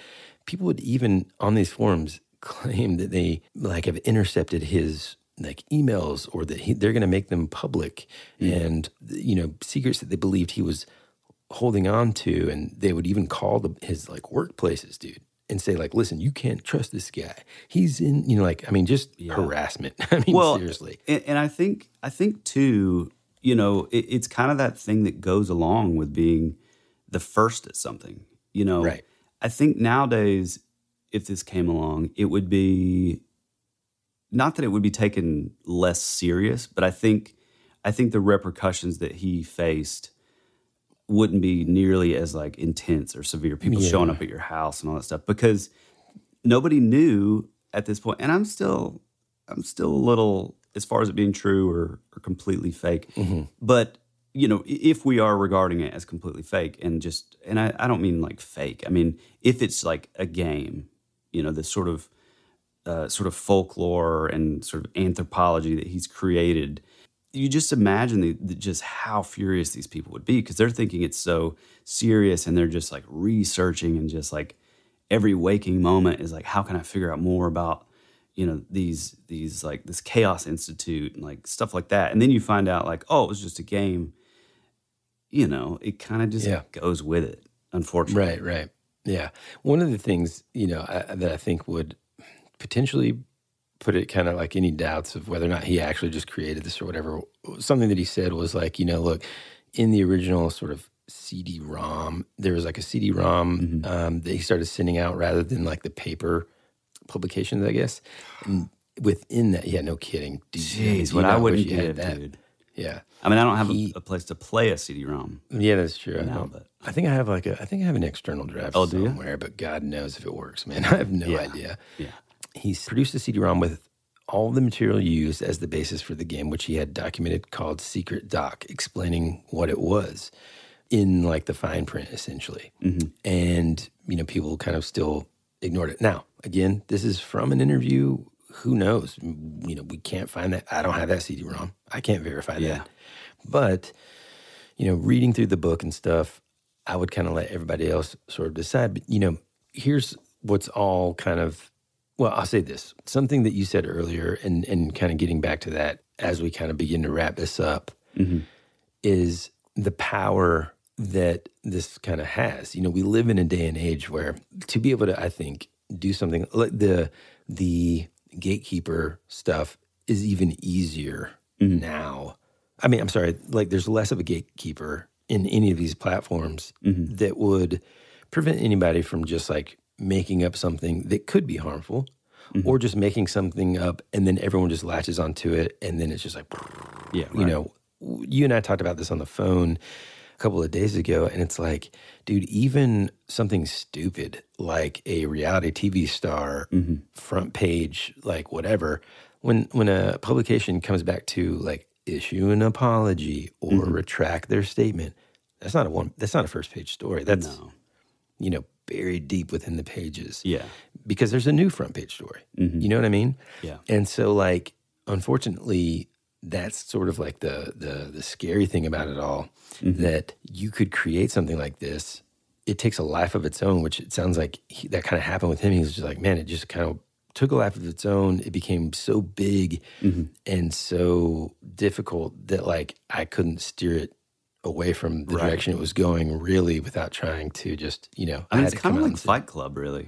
People would even on these forums claim that they like have intercepted his like emails or that he, they're going to make them public mm. and you know secrets that they believed he was holding on to and they would even call the, his like workplaces dude and say like listen you can't trust this guy. He's in you know like i mean just harassment. I mean well, seriously. and, and I think I think too, you know, it, it's kind of that thing that goes along with being the first at something. You know, Right. I think nowadays, if this came along, it would be not that it would be taken less serious, but I think I think the repercussions that he faced wouldn't be nearly as like intense or severe. People Yeah. showing up at your house and all that stuff because nobody knew at this point. And I'm still I'm still a little as far as it being true or, or completely fake. Mm-hmm. But you know, if we are regarding it as completely fake and just and I, I don't mean like fake. I mean if it's like a game, you know, this sort of uh, sort of folklore and sort of anthropology that he's created. You just imagine the, the, just how furious these people would be because they're thinking it's so serious and they're just like researching and just like every waking moment is like, how can I figure out more about you know these these like this chaos institute and like stuff like that and then you find out like oh it was just a game you know it kind of just Yeah. goes with it unfortunately Right, right. Yeah. One of the things, you know, I, that I think would potentially put it kind of like any doubts of whether or not he actually just created this or whatever. Something that he said was like, you know, look, in the original sort of CD-ROM, there was like a CD-ROM um, that he started sending out rather than like the paper publications, I guess. And within that, yeah, no kidding. Dude, Jeez, what I wouldn't had dude. Yeah. I mean, I don't have He- a, a place to play a CD-ROM. Yeah, that's true. Now, but I think I have like a I think I have an external drive Oh, somewhere, but God knows if it works, man. I have no Yeah. idea. Yeah. He's produced a CD-ROM with all the material used as the basis for the game, which he had documented called Secret Doc, explaining what it was in like the fine print, essentially. Mm-hmm. And you know, people kind of still ignored it. Now, again, this is from an interview. Who knows? You know, we can't find that. I don't have that CD-ROM. I can't verify Yeah. that. But you know, reading through the book and stuff, I would kind of let everybody else sort of decide. But, you know, here's what's all kind of, well, I'll say this something that you said earlier, and, and kind of getting back to that as we kind of begin to wrap this up, mm-hmm. is the power that this kind of has. You know, we live in a day and age where to be able to, I think, do something like the, the gatekeeper stuff is even easier mm-hmm. now. I mean, I'm sorry, like there's less of a gatekeeper in any of these platforms mm-hmm. that would prevent anybody from just like making up something that could be harmful mm-hmm. or just making something up and then everyone just latches onto it and then it's just like, Yeah, you right. know, you and I talked about this on the phone a couple of days ago and it's like, dude, even something stupid like a reality TV star mm-hmm. front page, like whatever, when when a publication comes back to like issue an apology or mm-hmm. retract their statement, that's not a one that's not a first page story. That's No. you know, buried deep within the pages. Yeah. Because there's a new front page story. Mm-hmm. You know what I mean? Yeah. And so like unfortunately that's sort of like the the the scary thing about it all mm-hmm. that you could create something like this it takes a life of its own which it sounds like he, that kind of happened with him he was just like man it just kind of took a life of its own it became so big and so difficult that like i couldn't steer it away from the Right. direction it was going really without trying to just you know I mean, it's kind of like Fight Club, really.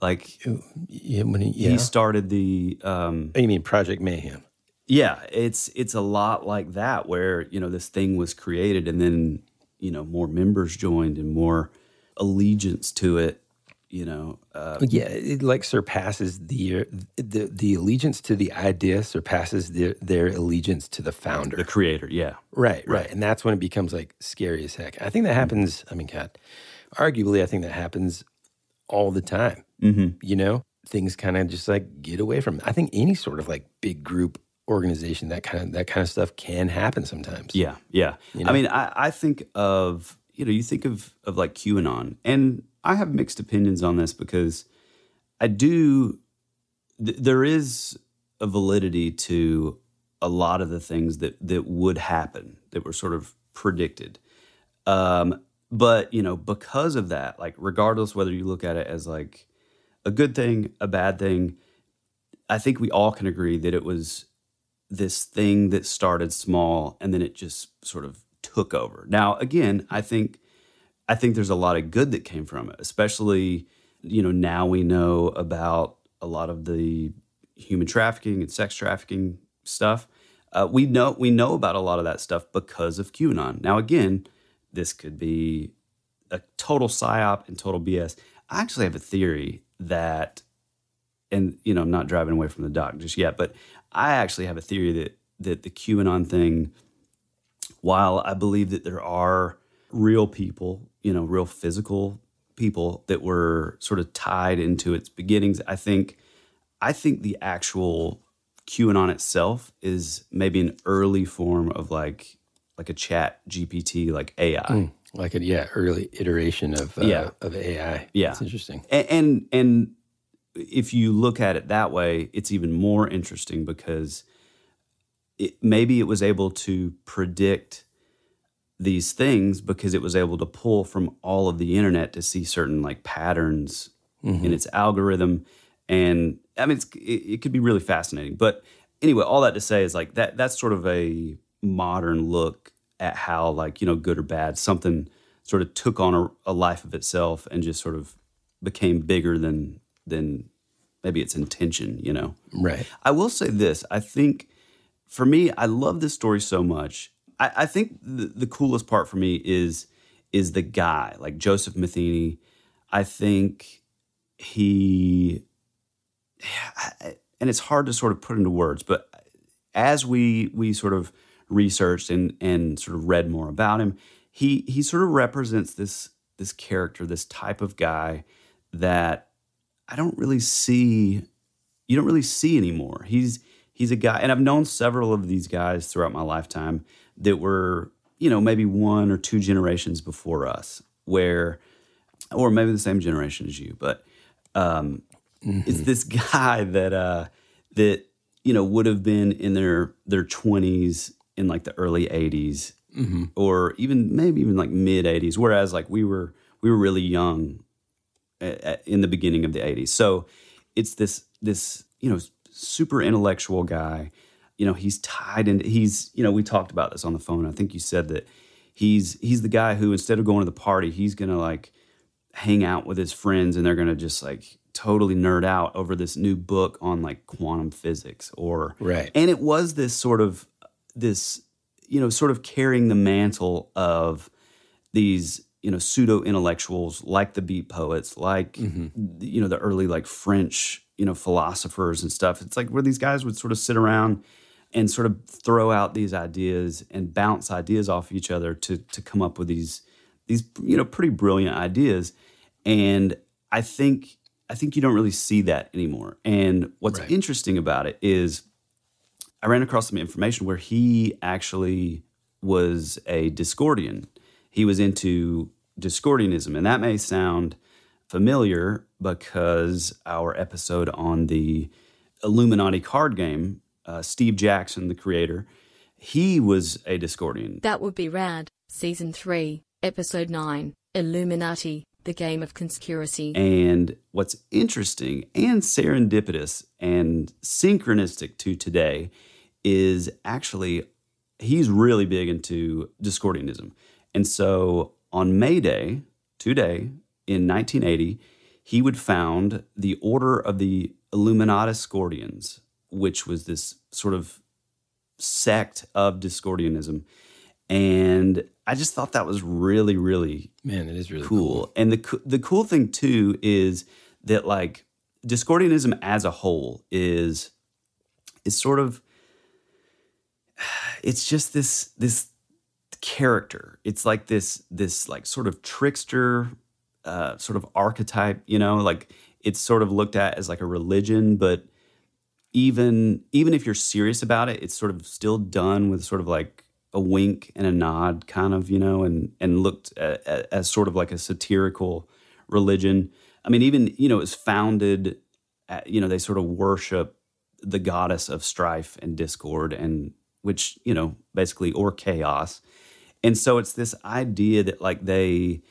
Like yeah, when he, yeah. he started the um, Oh, you mean project mayhem Yeah, it's it's a lot like that where, you know, this thing was created and then, you know, more members joined and more allegiance to it, you know. Uh, yeah, it like surpasses the the the allegiance to the idea surpasses their their allegiance to the founder, the creator, yeah. right, right, and that's when it becomes like scary as heck. I think that happens. I mean, God, arguably, I think that happens all the time. Mm-hmm. You know, things kind of just like get away from. It. I think any sort of like big group organization that kind of that kind of stuff can happen sometimes. Yeah, yeah. You I mean, I, I think of you know, you think of of like QAnon, and I have mixed opinions on this because I do. Th- there is a validity to a lot of the things that that would happen that were sort of predicted. Um, but you know, because of that, like regardless whether you look at it as like a good thing, a bad thing, I think we all can agree that it was this thing that started small and then it just sort of took over. Now, again, I think I think there's a lot of good that came from it, especially you know now we know about a lot of the human trafficking and sex trafficking stuff. Uh, we know we know about a lot of that stuff because of QAnon. Now, again, this could be a total psyop and total BS. I actually have a theory that, and you know, I'm not driving away from the doc just yet, but I actually have a theory that that the QAnon thing, while I believe that there are real people, you know, real physical people that were sort of tied into its beginnings, I think, I think the actual QAnon itself is maybe an early form of like like a chat GPT like AI. Mm, like a yeah, early iteration of uh, Yeah. of AI. Yeah. It's interesting. A- and and if you look at it that way, it's even more interesting because it, maybe it was able to predict these things because it was able to pull from all of the internet to see certain like patterns in mm-hmm. its algorithm and i mean it's, it, it could be really fascinating but anyway all that to say is like that that's sort of a modern look at how like you know good or bad something sort of took on a, a life of itself and just sort of became bigger than than maybe its intention you know Right. I will say this. I think for me, I love this story so much. I, I think the, the coolest part for me is is the guy, like Joseph Matheny. I think he and it's hard to sort of put into words, but as we we sort of researched and and sort of read more about him, he he sort of represents this this character, this type of guy that I don't really see you don't really see anymore. He's he's a guy, and I've known several of these guys throughout my lifetime that were, you know, maybe one or two generations before us, where, or maybe the same generation as you, but um, it's this guy that uh, that you know would have been in their their twenties in like the early 80s or even maybe even like mid 80s whereas like we were we were really young a- a- in the beginning of the 80s. So it's this this you know super intellectual guy. You know he's tied into he's you know we talked about this on the phone. I think you said that he's he's the guy who instead of going to the party, he's gonna like hang out with his friends and they're gonna just like totally nerd out over this new book on like quantum physics or Right. and it was this sort of this you know sort of carrying the mantle of these you know pseudo intellectuals like the beat poets like mm-hmm. you know the early like french you know philosophers and stuff it's like where these guys would sort of sit around and sort of throw out these ideas and bounce ideas off each other to to come up with these these you know pretty brilliant ideas and i think i think you don't really see that anymore and what's Right. interesting about it is I ran across some information where he actually was a Discordian. He was into Discordianism, and that may sound familiar because our episode on the Illuminati card game, uh, Steve Jackson, the creator, he was a Discordian. That would be rad. Season 3, Episode 9 Illuminati, the Game of Conspiracy. And what's interesting and serendipitous and synchronistic to today is actually he's really big into Discordianism. And so on May Day, today, in 1980, he would found the Order of the Illuminatus Scordians, which was this sort of sect of Discordianism. And I just thought that was really, really Man, it is really cool. And the co- the cool thing too is that like Discordianism as a whole is is sort of it's just this this character. It's like this this like sort of trickster uh, sort of archetype. You know, like it's sort of looked at as like a religion, but even even if you're serious about it, it's sort of still done with sort of like a wink and a nod, kind of, you know, and and looked at, at, as sort of like a satirical religion. I mean, even you know, it's founded. At, you know, they sort of worship the goddess of strife and discord, and which you know, basically, or chaos. And so it's this idea that like they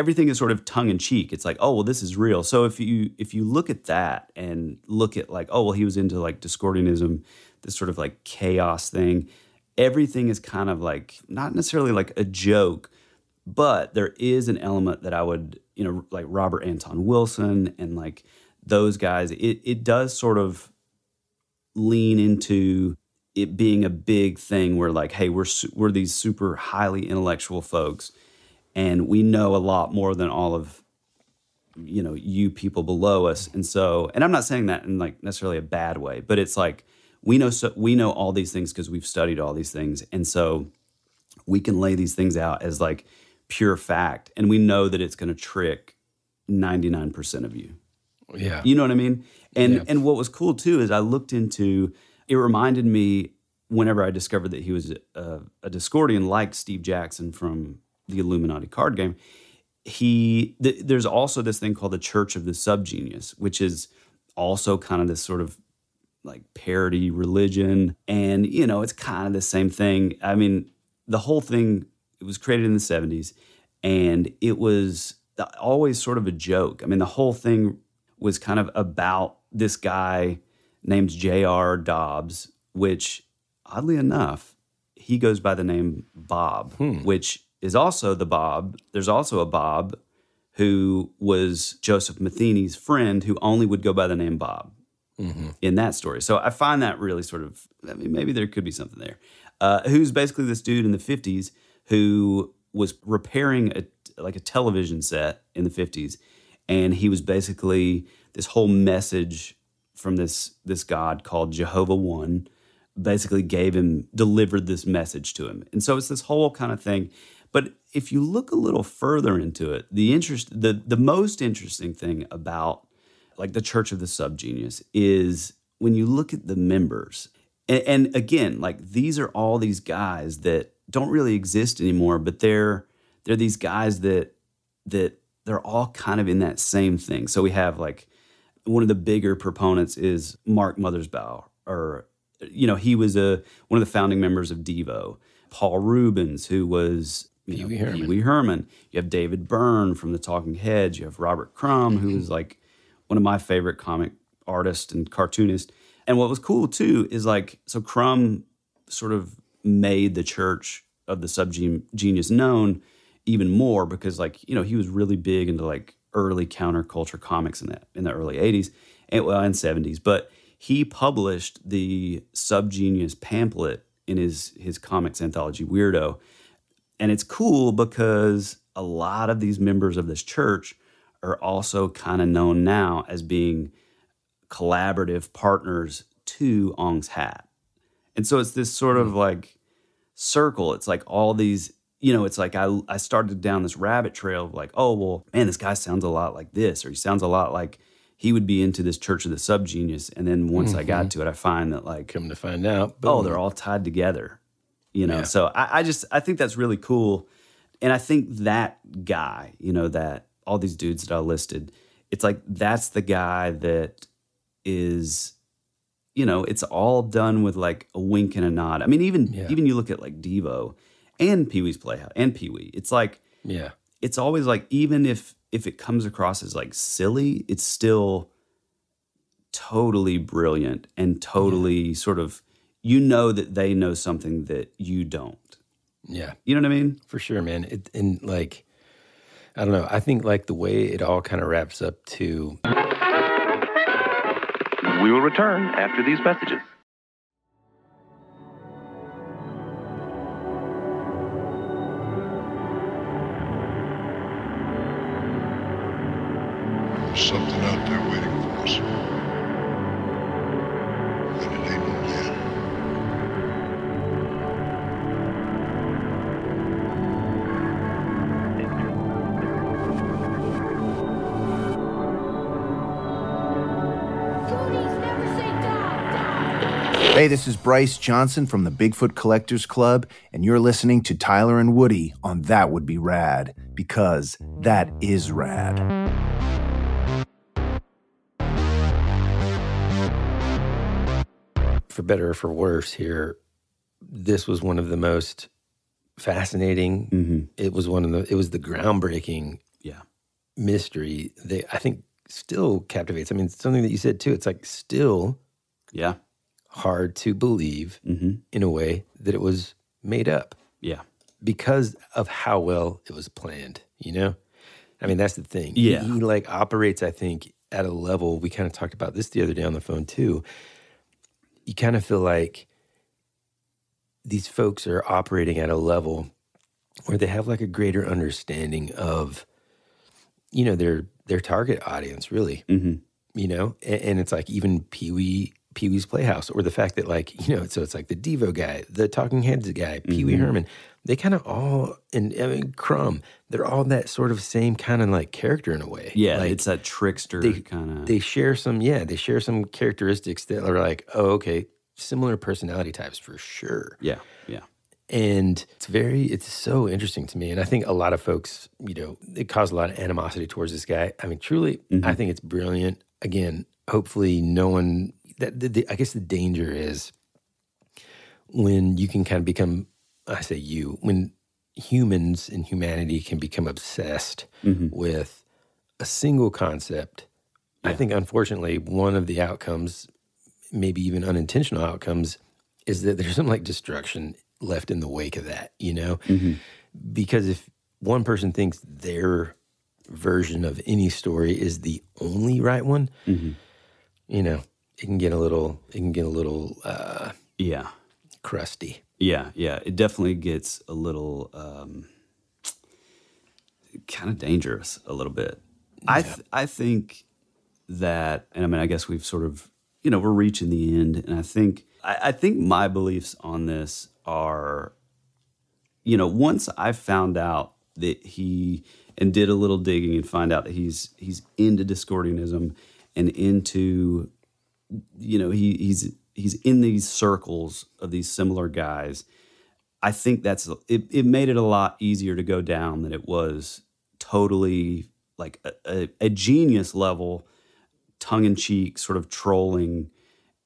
everything is sort of tongue in cheek. It's like, oh well, this is real. So if you if you look at that and look at like, oh well, he was into like Discordianism, this sort of like chaos thing. Everything is kind of like not necessarily like a joke, but there is an element that I would, you know, like Robert Anton Wilson and like those guys. It it does sort of lean into it being a big thing where like, hey, we're we're these super highly intellectual folks and we know a lot more than all of you know you people below us. And so and i'm not saying that in like necessarily a bad way but it's like we know so we know all these things because we've studied all these things. And so we can lay these things out as like pure fact. And we know that it's going to trick 99% of you. Yeah. you know what i mean? And Yeah. and what was cool too is i looked into it reminded me whenever i discovered that he was a, a discordian like steve jackson from the illuminati card game he th- there's also this thing called the church of the subgenius which is also kind of this sort of like parody religion. And you know it's kind of the same thing. I mean the whole thing it was created in the 70s and it was always sort of a joke. I mean the whole thing was kind of about this guy named j.r dobbs which oddly enough he goes by the name bob hmm. which is also the bob there's also a bob who was joseph matheny's friend who only would go by the name bob in that story. So I find that really sort of, I mean, maybe there could be something there. Uh, who's basically this dude in the 50s who was repairing a, like a television set in the 50s. And he was basically this whole message from this, this God called Jehovah One basically gave him, delivered this message to him. And so it's this whole kind of thing. But if you look a little further into it, the interest, the, the most interesting thing about like the Church of the Subgenius is when you look at the members, and, and again, like these are all these guys that don't really exist anymore, but they're they're these guys that that they're all kind of in that same thing. So we have like one of the bigger proponents is Mark Mothersbaugh, or you know he was a one of the founding members of Devo. Paul Reubens, who was Pee Wee Herman. Pee Wee Herman. You have David Byrne from the Talking Heads. You have Robert Crumb, who is mm-hmm. like one of my favorite comic artists and cartoonists. And what was cool too is like, so Crumb sort of made the church of the subgenius known even more because like, you know, he was really big into like early counterculture comics in the, in the early 80s and well, and 70s. But he published the subgenius pamphlet in his his comics anthology Weirdo. And it's cool because a lot of these members of this church are also kind of known now as being collaborative partners to Ong's Hat. And so it's this sort of like circle. It's like all these, you know, it's like I, I started down this rabbit trail of like, oh, well, man, this guy sounds a lot like this, or he sounds a lot like he would be into this Church of the Subgenius. And then once I got Mhm. to it, I find that like, Come to find out, oh, they're all tied together, you know? Yeah. So I, I just, I think that's really cool. And I think that guy, you know, that all these dudes that I listed, it's like that's the guy that is, you know, it's all done with like a wink and a nod. I mean, even Yeah. even you look at like Devo and Pee Wee's Playhouse and Pee Wee, it's like Yeah. it's always like even if if it comes across as like silly, it's still totally brilliant and totally sort of you know that they know something that you don't. Yeah. You know what I mean? For sure, man. It, and like, I don't know. I think like the way it all kind of wraps up to We will return after these messages. There's something out there waiting for us. Hey, this is Bryce Johnson from the Bigfoot Collectors Club, and you're listening to Tyler and Woody on That Would Be Rad, because that is rad. For better or for worse, here, this was one of the most fascinating. Mm-hmm. It was one of the. It was the groundbreaking. Yeah. Mystery that I think still captivates. I mean, something that you said too. It's like still. Yeah. Hard to believe in a way that it was made up. Yeah. Because of how well it was planned, you know? I mean, that's the thing. Yeah. He, he, like operates, I think, at a level. We kind of talked about this the other day on the phone too. You kind of feel like these folks are operating at a level where they have like a greater understanding of, you know, their their target audience, really. Mm-hmm. You know, and, and it's like even Pee Wee Pee Wee's Playhouse, or the fact that like you know, so it's like the Devo guy, the Talking Heads guy, Pee Wee Mhm. Herman. They kind of all and I mean Crumb. They're all that sort of same kind of like character in a way. Yeah, like, it's that trickster kind of. they share some yeah they share some characteristics that are like oh okay similar personality types for sure Yeah, yeah. and it's very it's so interesting to me and i think a lot of folks you know it caused a lot of animosity towards this guy i mean truly Mhm. i think it's brilliant again hopefully no one that the, the, i guess the danger is when you can kind of become i say you when humans and humanity can become obsessed Mhm. with a single concept i think unfortunately one of the outcomes maybe even unintentional outcomes is that there's some like destruction left in the wake of that you know Mm-hmm. because if one person thinks their version of any story is the only right one Mhm. you know it can get a little it can get a little uh Yeah. crusty Yeah, yeah. It definitely gets a little um, kind of dangerous a little bit. I th- I think that, and I mean, I guess we've sort of, you know, we're reaching the end, and I think I, I think my beliefs on this are, you know, once I found out that he and did a little digging and find out that he's he's into Discordianism and into you know he he's he's in these circles of these similar guys. I think that's it, it made it a lot easier to go down than it was totally like a, a, a genius level tongue-in-cheek sort of trolling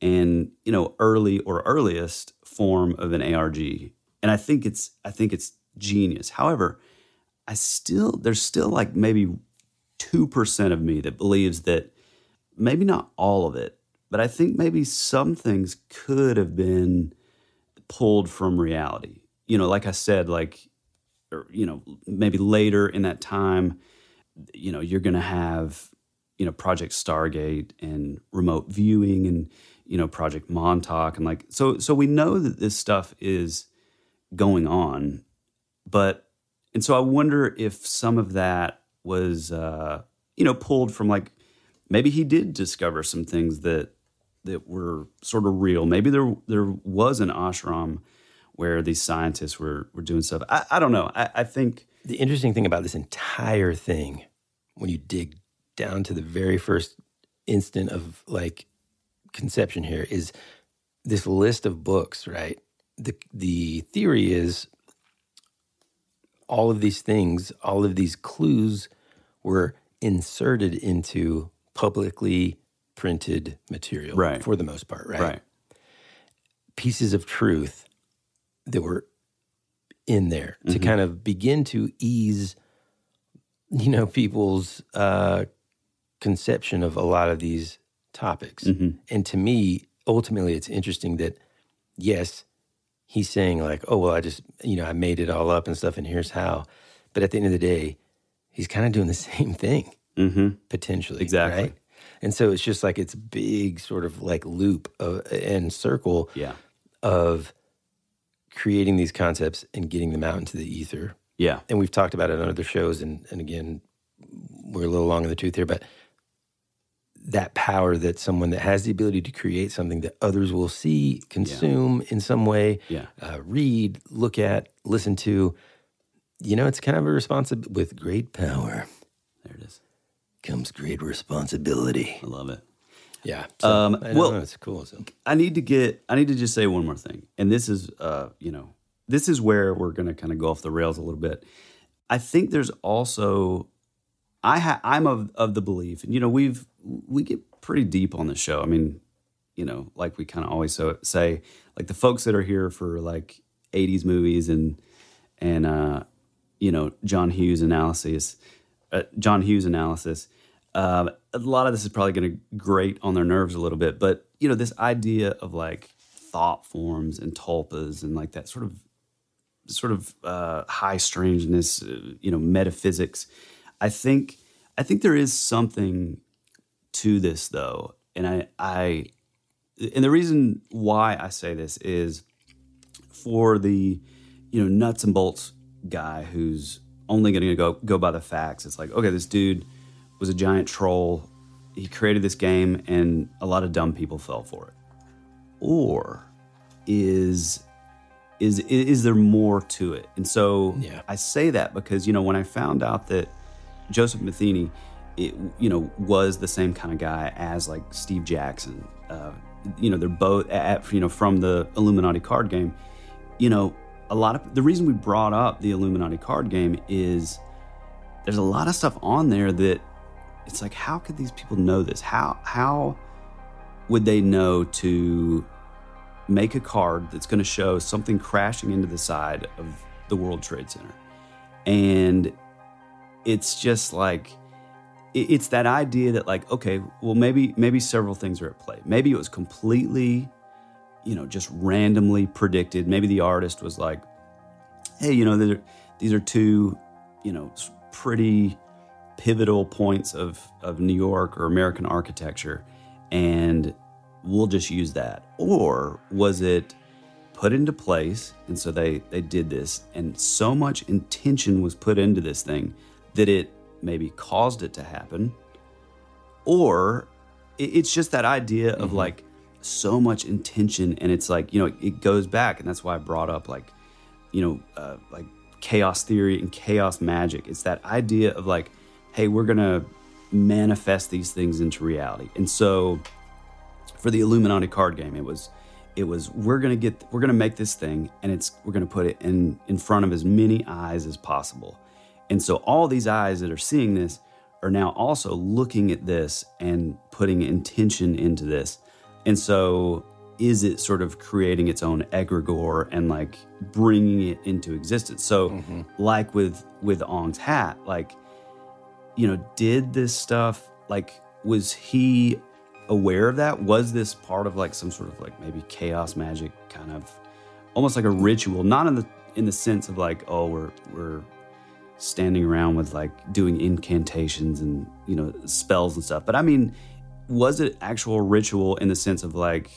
and you know early or earliest form of an arg and i think it's i think it's genius. However i still there's still like maybe 2% of me that believes that maybe not all of it, but I think maybe some things could have been pulled from reality. You know, like I said, like, or, you know, maybe later in that time, you know, you're going to have, you know, Project Stargate and remote viewing and, you know, Project Montauk. And like, so, so we know that this stuff is going on, but, and so I wonder if some of that was, uh, you know, pulled from like, maybe he did discover some things that that were sort of real. Maybe there there was an ashram where these scientists were were doing stuff. I, I don't know. I, I think the interesting thing about this entire thing when you dig down to the very first instant of like conception here is this list of books right the the theory is all of these things all of these clues were inserted into publicly printed material Right. for the most part right Right. pieces of truth that were in there to Mhm. kind of begin to ease you know people's uh conception of a lot of these topics Mhm. and to me ultimately it's interesting that yes he's saying like oh well i just you know i made it all up and stuff and here's how but at the end of the day he's kind of doing the same thing mm-hmm. potentially Exactly. right? And so it's just like it's big sort of like loop of, and circle Yeah. of creating these concepts and getting them out into the ether Yeah. and we've talked about it on other shows and and again we're a little long in the tooth here but that power that someone that has the ability to create something that others will see consume in some way Yeah. uh, read look at listen to you know it's kind of a responsibility with great power There it is. Comes great responsibility I love it. Yeah. So, Um, I know, well, it's cool. So. I need to get. I need to just say one more thing, and this is, uh, you know, this is where we're going to kind of go off the rails a little bit. I think there's also, I ha- I'm of of the belief, and you know, we've we get pretty deep on the show. I mean, you know, like we kind of always so, say, like the folks that are here for like '80s movies and and uh, you know John Hughes analysis, uh, John Hughes analysis. Um, a lot of this is probably going to grate on their nerves a little bit, but you know, this idea of like thought forms and tulpas and like that sort of sort of uh, high strangeness, uh, you know, metaphysics. I think I think there is something to this though, and I I and the reason why I say this is for the you know nuts and bolts guy who's only going to go go by the facts. It's like okay, this dude was a giant troll. He created this game, and a lot of dumb people fell for it. Or is is is there more to it? And so Yeah. I say that because you know when I found out that Joseph Matheny, it, you know, was the same kind of guy as like Steve Jackson. Uh, you know, they're both at, you know from the Illuminati card game. You know, a lot of the reason we brought up the Illuminati card game is there's a lot of stuff on there that it's like how could these people know this? How how would they know to make a card that's going to show something crashing into the side of the World Trade Center? And it's just like it's that idea that like okay, well maybe maybe several things are at play. Maybe it was completely you know just randomly predicted. Maybe the artist was like, hey, you know, these are, these are two, you know, pretty pivotal points of, of New York or American architecture, and we'll just use that. Or was it put into place, and so they they did this, and so much intention was put into this thing that it maybe caused it to happen, or it's just that idea of mm-hmm. like so much intention, and it's like you know it goes back, and that's why I brought up like you know, uh, like chaos theory and chaos magic. It's that idea of like, hey, we're gonna manifest these things into reality. And so, for the Illuminati card game, it was, it was we're gonna get, we're gonna make this thing, and it's we're gonna put it in in front of as many eyes as possible. And so, all these eyes that are seeing this are now also looking at this and putting intention into this. And so, is it sort of creating its own egregore and like bringing it into existence? So, mm-hmm. like with with Ong's hat, like you know, did this stuff like was he aware of that? Was this part of like some sort of like maybe chaos magic kind of almost like a ritual, not in the in the sense of like oh we're we're standing around with like doing incantations and you know spells and stuff, but I mean, was it actual ritual in the sense of like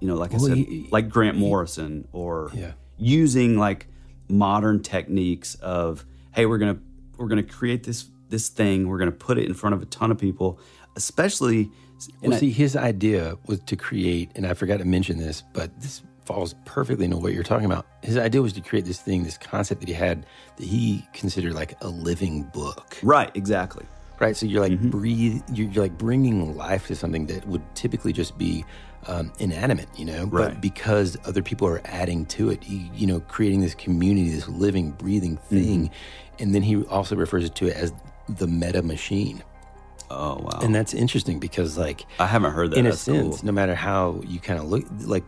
you know like I said he- like Grant Morrison or Yeah. using like modern techniques of hey we're gonna we're gonna create this this thing we're gonna put it in front of a ton of people especially Well, I- see, his idea was to create, and I forgot to mention this, but this falls perfectly into what you're talking about. His idea was to create this thing, this concept that he had that he considered like a living book. right exactly Right. So you're like Mm-hmm. breathe, you're, you're like bringing life to something that would typically just be um, inanimate, you know. Right. But because other people are adding to it, he, you know, creating this community, this living, breathing thing, Mm-hmm. and then he also refers to it as the meta machine. oh wow And that's interesting because, like, I haven't heard that in a sense, cool. no matter how you kind of look, like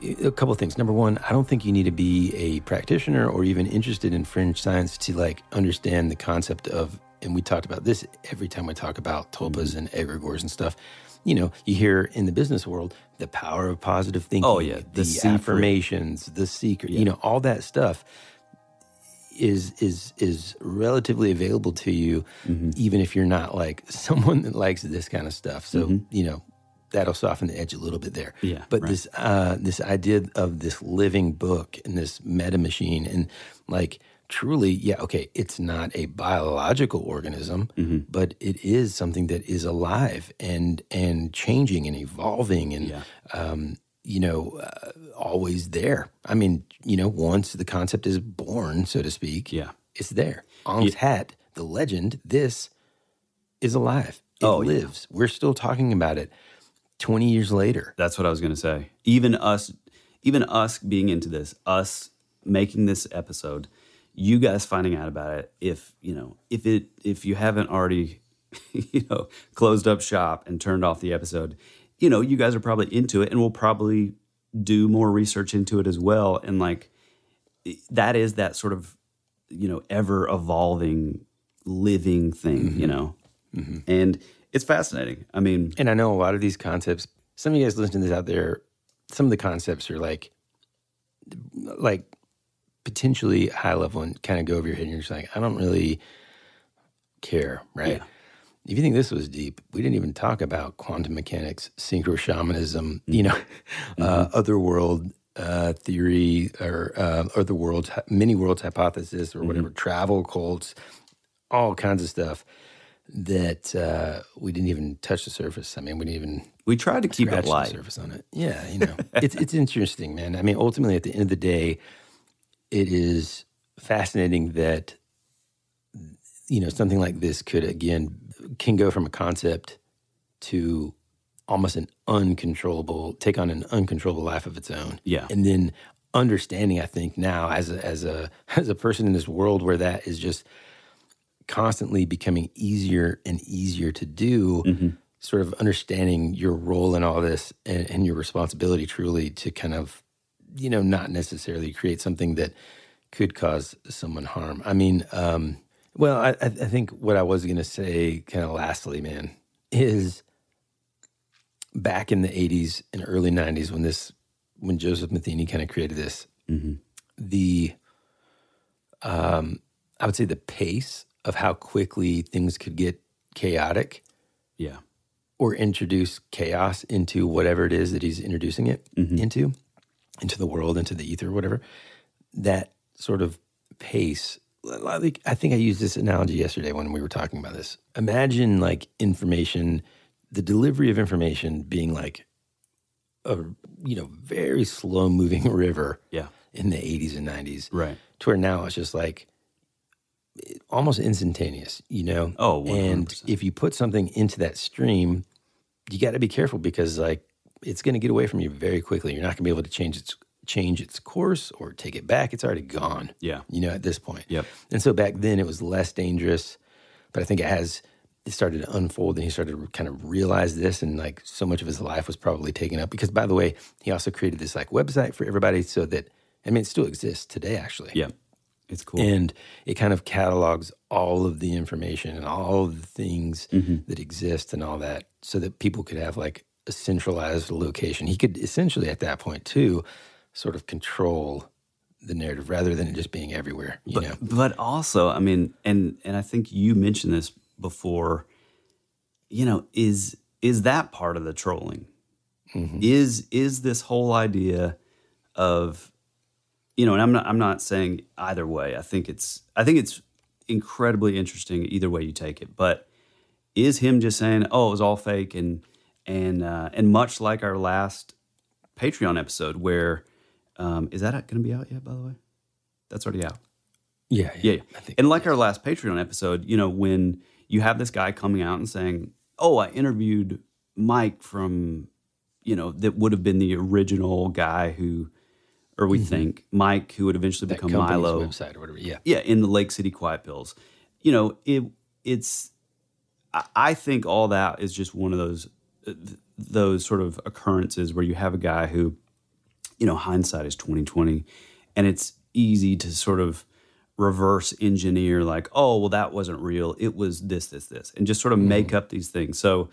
a couple of things. Number one, I don't think you need to be a practitioner or even interested in fringe science to like understand the concept of. And we talked about this every time we talk about tulpas Mm-hmm. and egregores and stuff. You know, you hear in the business world the power of positive thinking. Oh, yeah, the, the affirmations, the secret. You know, all that stuff is is is relatively available to you Mm-hmm. even if you're not like someone that likes this kind of stuff so you know that'll soften the edge a little bit there Mm-hmm. Yeah, but right. this uh this idea of this living book and this meta machine and like truly yeah okay it's not a biological organism Mm-hmm. but it is something that is alive and and changing and evolving and Yeah. um you know uh, always there i mean you know once the concept is born so to speak Yeah. it's there Ong's hat the legend this is alive it Oh, yeah. lives we're still talking about it 20 years later. That's what I was going to say. Even us, even us being into this, us making this episode, you guys finding out about it. If you know, if it, if you haven't already, you know, closed up shop and turned off the episode, you know, you guys are probably into it, and we'll probably do more research into it as well. And like, that is that sort of, you know, ever evolving, living thing. You mm-hmm. know, mm-hmm. and it's fascinating. I mean, And I know a lot of these concepts, some of you guys listening to this out there, some of the concepts are like, like potentially high level and kind of go over your head and you're just like, I don't really care, right? Yeah. If you think this was deep, we didn't even talk about quantum mechanics, synchro shamanism, you know, uh, otherworld uh, theory or uh, other worlds, many worlds hypothesis or whatever, travel cults, all kinds of stuff that uh, we didn't even touch the surface. I mean, we didn't even we tried to keep it the light. surface on it. Yeah, you know, it's it's interesting, man. I mean, ultimately, at the end of the day, it is fascinating that you know something like this could again can go from a concept to almost an uncontrollable take on an uncontrollable life of its own. Yeah. and then understanding, I think now as a as a as a person in this world where that is just constantly becoming easier and easier to do Mm-hmm. sort of understanding your role in all this and, and your responsibility truly to kind of you know not necessarily create something that could cause someone harm. I mean um well i, I think what i was going to say kind of lastly man is back in the 80s and early 90s when this when joseph matheny kind of created this the um i would say the pace of how quickly things could get chaotic Yeah. or introduce chaos into whatever it is that he's introducing it into, into the world, into the ether, whatever. That sort of pace. I think I think I used this analogy yesterday when we were talking about this. Imagine like information, the delivery of information being like a you know very slow moving river. Yeah. In the 80s and 90s, Right. to where now it's just like almost instantaneous, you know? Oh, 100%. and if you put something into that stream, you got to be careful because like it's going to get away from you very quickly. You're not going to be able to change its change its course or take it back. It's already gone. Yeah. You know, at this point. Yep. And so back then it was less dangerous, but I think as it started to unfold and he started to kind of realize this and like so much of his life was probably taken up because by the way, he also created this like website for everybody so that I mean it still exists today actually. Yeah. It's cool. And it kind of catalogs all of the information and all of the things mm-hmm. that exist and all that so that people could have like a centralized location. He could essentially at that point too sort of control the narrative rather than it just being everywhere, you but, know. but also, I mean, and and I think you mentioned this before. You know, is is that part of the trolling? Mm-hmm. Is is this whole idea of you know, and I'm not I'm not saying either way. I think it's I think it's incredibly interesting either way you take it. But is him just saying, "Oh, it was all fake," and and uh, and much like our last Patreon episode, where um, is that going to be out yet? By the way, that's already out. Yeah, Yeah, yeah. And like our last Patreon episode, you know, when you have this guy coming out and saying, "Oh, I interviewed Mike from, you know, that would have been the original guy who, or we think Mike who would eventually That become Milo website or whatever. Yeah. yeah, in the Lake City Quiet Pills. You know, it it's. I- think all that is just one of those th- those sort of occurrences where you have a guy who, you know, hindsight is twenty twenty, and it's easy to sort of reverse engineer like, oh, well, that wasn't real. It was this, this, this, and just sort of make up these things. So,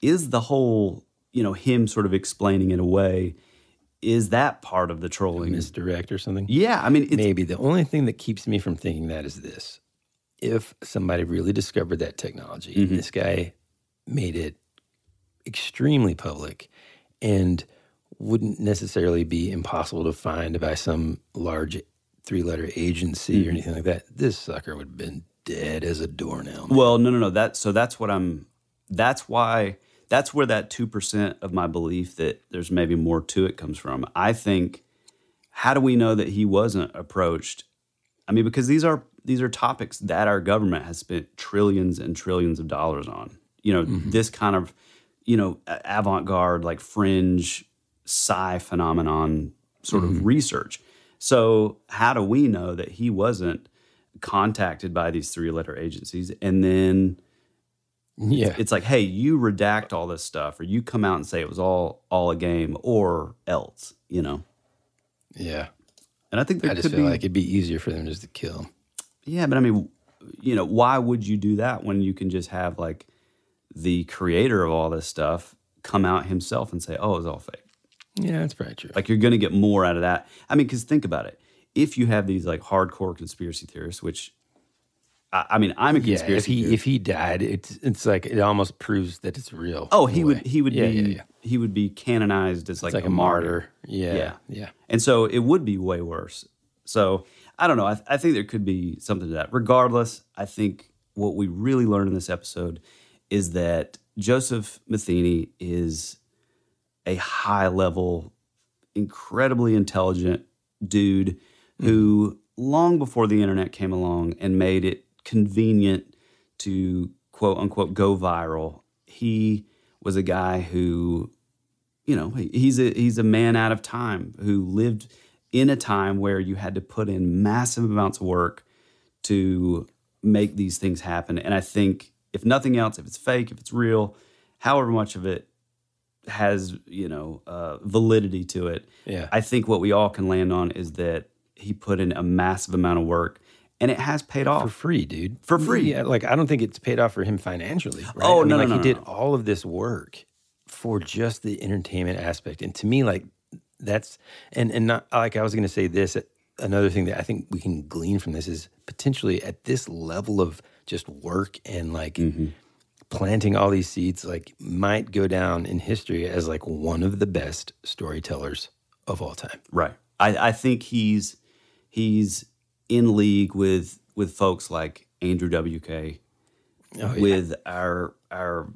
is the whole, you know, him sort of explaining it away? Is that part of the trolling? Misdirect or something? Yeah, I mean, it's, Maybe the only thing that keeps me from thinking that is this: if somebody really discovered that technology, Mm-hmm. and this guy made it extremely public, and wouldn't necessarily be impossible to find by some large three-letter agency Mm-hmm. or anything like that, this sucker would have been dead as a doornail. Well, no, no, no. That so that's what I'm. That's why. That's where that two percent of my belief that there's maybe more to it comes from. I think. How do we know that he wasn't approached? I mean, because these are these are topics that our government has spent trillions and trillions of dollars on. You know, this kind of you know, avant garde, like fringe psi phenomenon sort of mm-hmm. research. So, how do we know that he wasn't contacted by these three letter agencies and then Yeah. it's like, hey, you redact all this stuff, or you come out and say it was all all a game, or else, you know. Yeah. And I think there I just could feel be, like it'd be easier for them just to kill yeah, but I mean, you know, why would you do that when you can just have like the creator of all this stuff come out himself and say, oh, it was all fake? Yeah, that's probably true. Like you're going to get more out of that. I mean, because think about it. If you have these like hardcore conspiracy theorists, which I, I mean, I'm a conspiracy. Yeah, if he theorist. if he died, it's it's like it almost proves that it's real. Oh, he would he would Yeah, be yeah, yeah. he would be canonized as like, like a, a martyr. martyr. Yeah, yeah. And so it would be way worse. So I don't know. I, I think there could be something to that. Regardless, I think what we really learned in this episode is that Joseph Matheny is a high level, incredibly intelligent dude hmm. who, long before the internet came along and made it convenient to quote unquote go viral, he was a guy who, you know, he's a he's a man out of time who lived in a time where you had to put in massive amounts of work to make these things happen. And I think if nothing else, if it's fake, if it's real, however much of it has you know uh, validity to it, Yeah. I think what we all can land on is that he put in a massive amount of work, and it has paid off for free, dude. For free. Yeah, like I don't think it's paid off for him financially. Right? Oh, I mean, no, no, like no, he no, did all of this work for just the entertainment aspect, and to me, like that's and and not like I was going to say this. Another thing that I think we can glean from this is potentially at this level of just work and like Mm-hmm. planting all these seeds, like might go down in history as like one of the best storytellers of all time. Right. I, I think he's he's in league with with folks like Andrew WK, Oh, yeah. with our our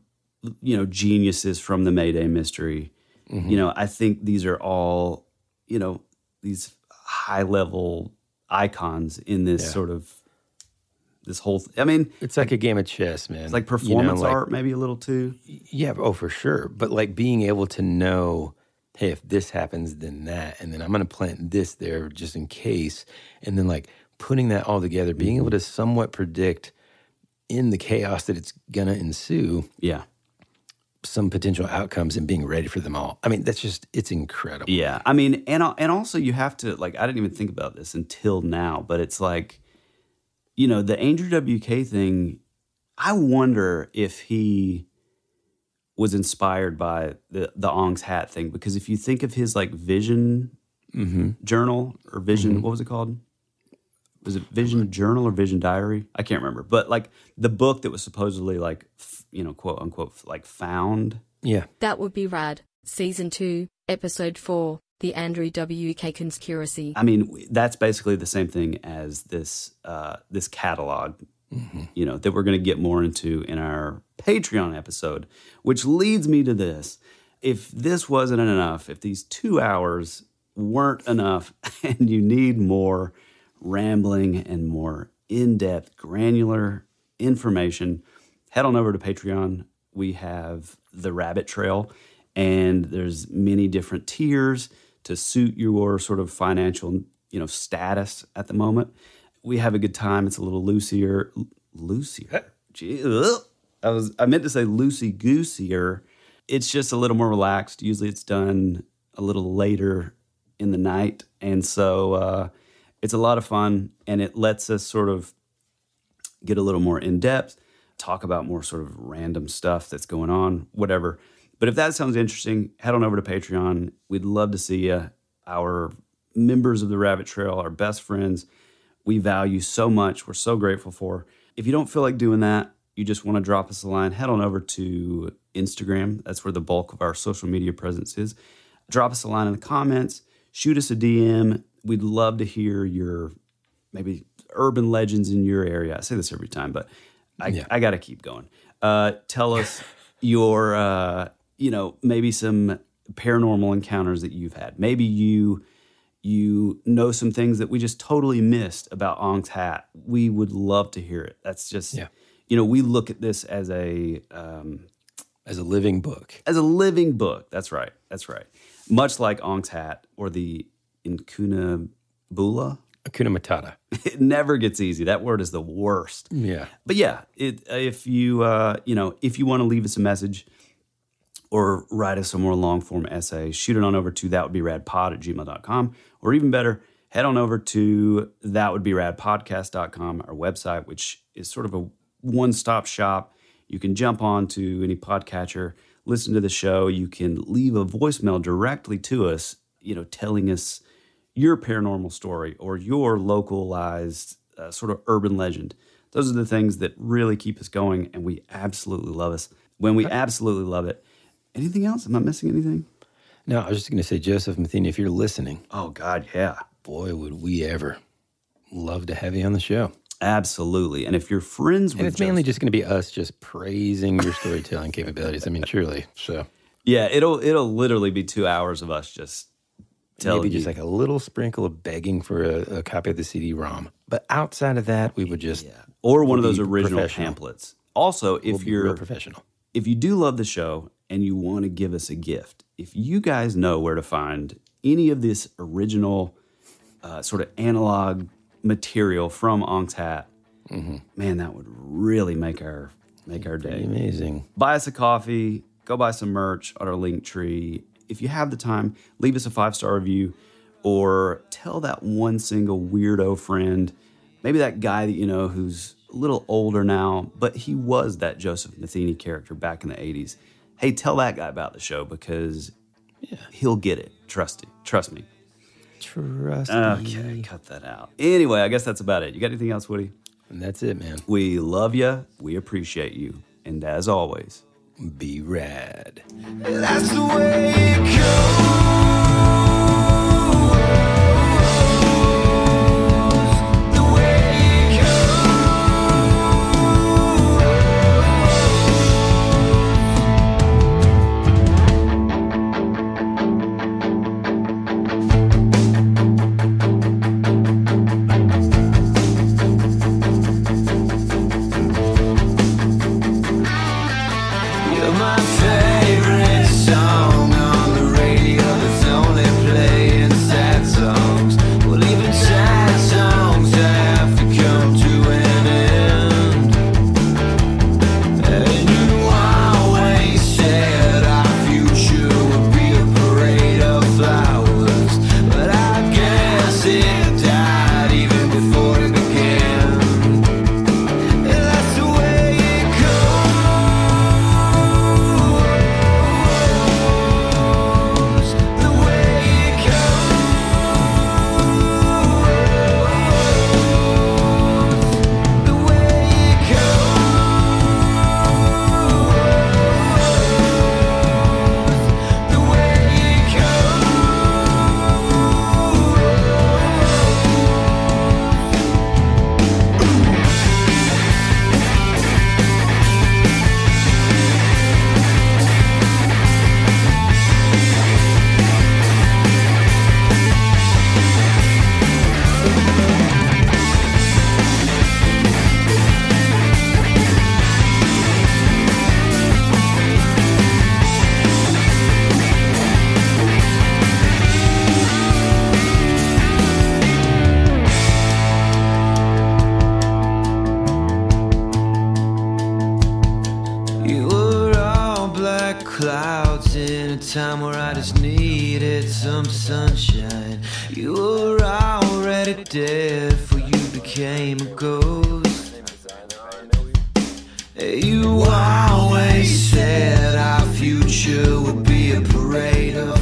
you know geniuses from the Mayday mystery. Mm-hmm. You know, I think these are all you know these high level icons in this Yeah. sort of this whole. Th- I mean, It's like a game of chess, man. it's like You know, performance like- art, maybe a little too. Yeah, oh for sure. But like being able to know, hey, if this happens, then that, and then I'm gonna plant this there just in case, and then like putting that all together, being able mm-hmm. to somewhat predict in the chaos that it's gonna ensue, Yeah. some potential outcomes and being ready for them all. I mean, that's just it's incredible. Yeah, I mean, and and also you have to like I didn't even think about this until now, but it's like, you know, the Andrew WK thing. I wonder if he was inspired by the the Ong's hat thing because if you think of his like vision mm-hmm. journal or vision, mm-hmm. what was it called? Was it Vision Journal or Vision Diary? I can't remember, but like the book that was supposedly like f- you know quote unquote like found. Yeah. That would be rad. Season 2, Episode 4, The Andrew WK Conspiracy. I mean, that's basically the same thing as this uh, this catalog, you know, that we're going to get more into in our Patreon episode. Which leads me to this: if this wasn't enough, if these two hours weren't enough, and you need more rambling and more in-depth, granular information, head on over to Patreon. We have the Rabbit Trail, and there's many different tiers to suit your sort of financial, you know, status at the moment. We have a good time. It's a little loosier, loosier. Gee. I was I meant to say loosey goosier. It's just a little more relaxed. Usually, it's done a little later in the night, and so uh, it's a lot of fun, and it lets us sort of get a little more in depth, talk about more sort of random stuff that's going on, whatever. But if that sounds interesting, head on over to Patreon. We'd love to see you. Our members of the Rabbit Trail, our best friends, we value so much. We're so grateful for. If you don't feel like doing that, you just want to drop us a line, head on over to Instagram. That's where the bulk of our social media presence is. Drop us a line in the comments, shoot us a DM. We'd love to hear your maybe urban legends in your area. I say this every time, but I, I got to keep going. Uh, tell us your, uh, you know, maybe some paranormal encounters that you've had. Maybe you you know some things that we just totally missed about Ong's hat. We would love to hear it. That's just, Yeah. you know, we look at this as a um, As a living book. As a living book. That's right. That's right. Much like Ong's hat or the Incuna Bula. Akuna Matata. It never gets easy. That word is the worst. Yeah. But yeah, it, if you uh, you know if you want to leave us a message or write us a more long form essay, shoot it on over to that would be rad pod at gmail.com. Or even better, head on over to that would be rad podcast.com, our website, which is sort of a one stop shop. You can jump on to any podcatcher, listen to the show. You can leave a voicemail directly to us, you know, telling us your paranormal story or your localized uh, sort of urban legend. Those are the things that really keep us going, and we absolutely love us. When we absolutely love it. Anything else? Am I missing anything? No, I was just going to say, Joseph Matheny, if you're listening, Oh God, yeah, boy, would we ever love to have you on the show. absolutely. And if you're friends And with it's mainly just going to be us just praising your storytelling capabilities. I mean, truly. So yeah, it'll it'll literally be two hours of us just telling maybe just you. like a little sprinkle of begging for a, a copy of the CD-ROM. But outside of that, we would just or one of those original pamphlets. Also, if We'll you're professional. if you do love the show and you want to give us a gift, if you guys know where to find any of this original uh, sort of analog material from Ong's Hat, man, that would really make our make our day. amazing. Buy us a coffee, go buy some merch on our link tree. If you have the time, leave us a five star review or tell that one single weirdo friend, maybe that guy that you know who's a little older now, but he was that Joseph Matheny character back in the 80s. Hey, tell that guy about the show because he'll get it. Trust it. Trust me. Trust me. Okay, cut that out. Anyway, I guess that's about it. You got anything else, Woody? And that's it, man. We love you. We appreciate you. And as always, be rad. That's the way it goes. Clouds in a time where I just needed some sunshine. You were already dead, for you became a ghost. You always said our future would be a parade of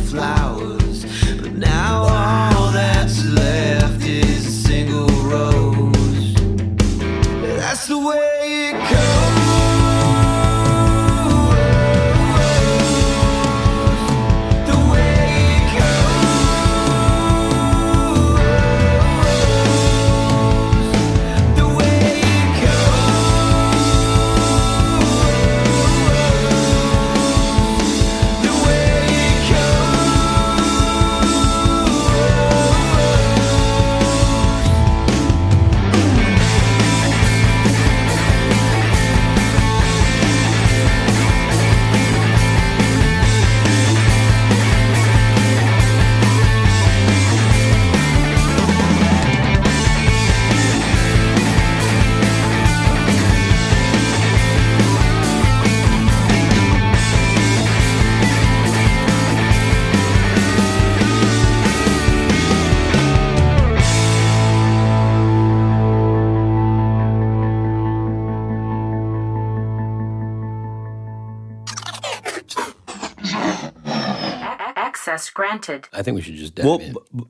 granted. I think we should just dive Well, in. b- b-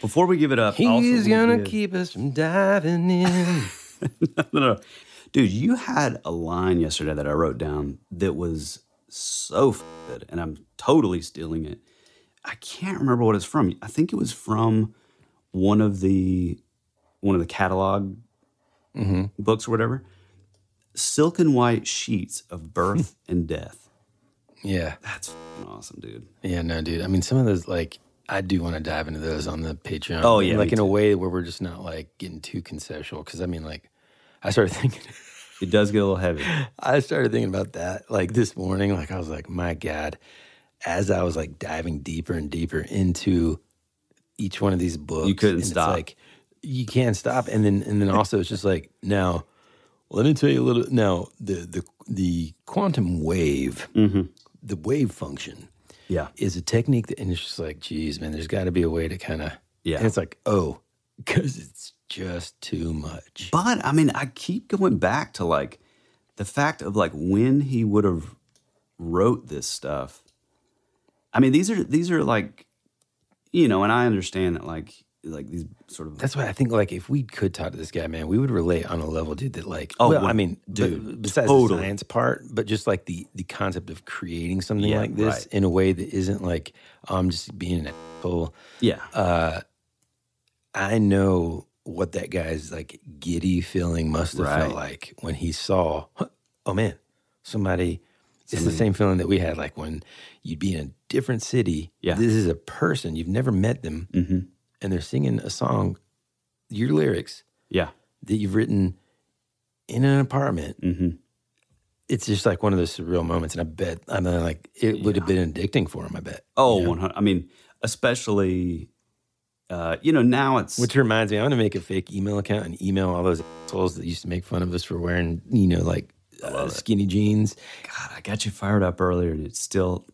before we give it up, He's we gonna give- keep us from diving in. no, no, no. Dude, you had a line yesterday that I wrote down that was so f- good, and I'm totally stealing it. I can't remember what it's from. I think it was from one of the one of the catalog Mm-hmm. books or whatever. Silken white sheets of birth and death. Yeah. That's awesome, dude. Yeah, no, dude. I mean, some of those, like, I do want to dive into those on the Patreon. Oh, yeah, like in a way where we're just not like getting too conceptual. Because I mean, like, I started thinking, It does get a little heavy. I started thinking about that like this morning. Like, I was like, my God, as I was like diving deeper and deeper into each one of these books, You couldn't stop. like you can't stop. And then, and then also, it's just like now. Let me tell you a little. Now, the the the quantum wave, mm-hmm. The wave function. Yeah. is a technique that, and it's just like, geez, man, there's got to be a way to kind of, Yeah. And it's like, oh, because it's just too much. But I mean, I keep going back to like the fact of like when he would have wrote this stuff. I mean, these are these are like, you know, and I understand that like like these sort of That's why I think, like, if we could talk to this guy, man, we would relate on a level, dude. That like, Oh, well, I mean, dude, besides totally. the science part, but just like the the concept of creating something Yeah, like this right. in a way that isn't like, oh, I'm just being an asshole. yeah, Uh, I know what that guy's like giddy feeling must have Right. felt like when he saw, oh man, somebody. It's the same feeling that we had, like when you'd be in a different city. Yeah. this is a person you've never met them, hmm and they're singing a song, your lyrics yeah, that you've written in an apartment. hmm It's just like one of those surreal moments, and I bet I mean, like it would have been addicting for him. I bet. Oh, You know? 100. I mean, especially, uh, you know, now it's Which reminds me, I'm gonna make a fake email account and email all those assholes that used to make fun of us for wearing, you know, like uh, skinny jeans. God, I got you fired up earlier, and it's still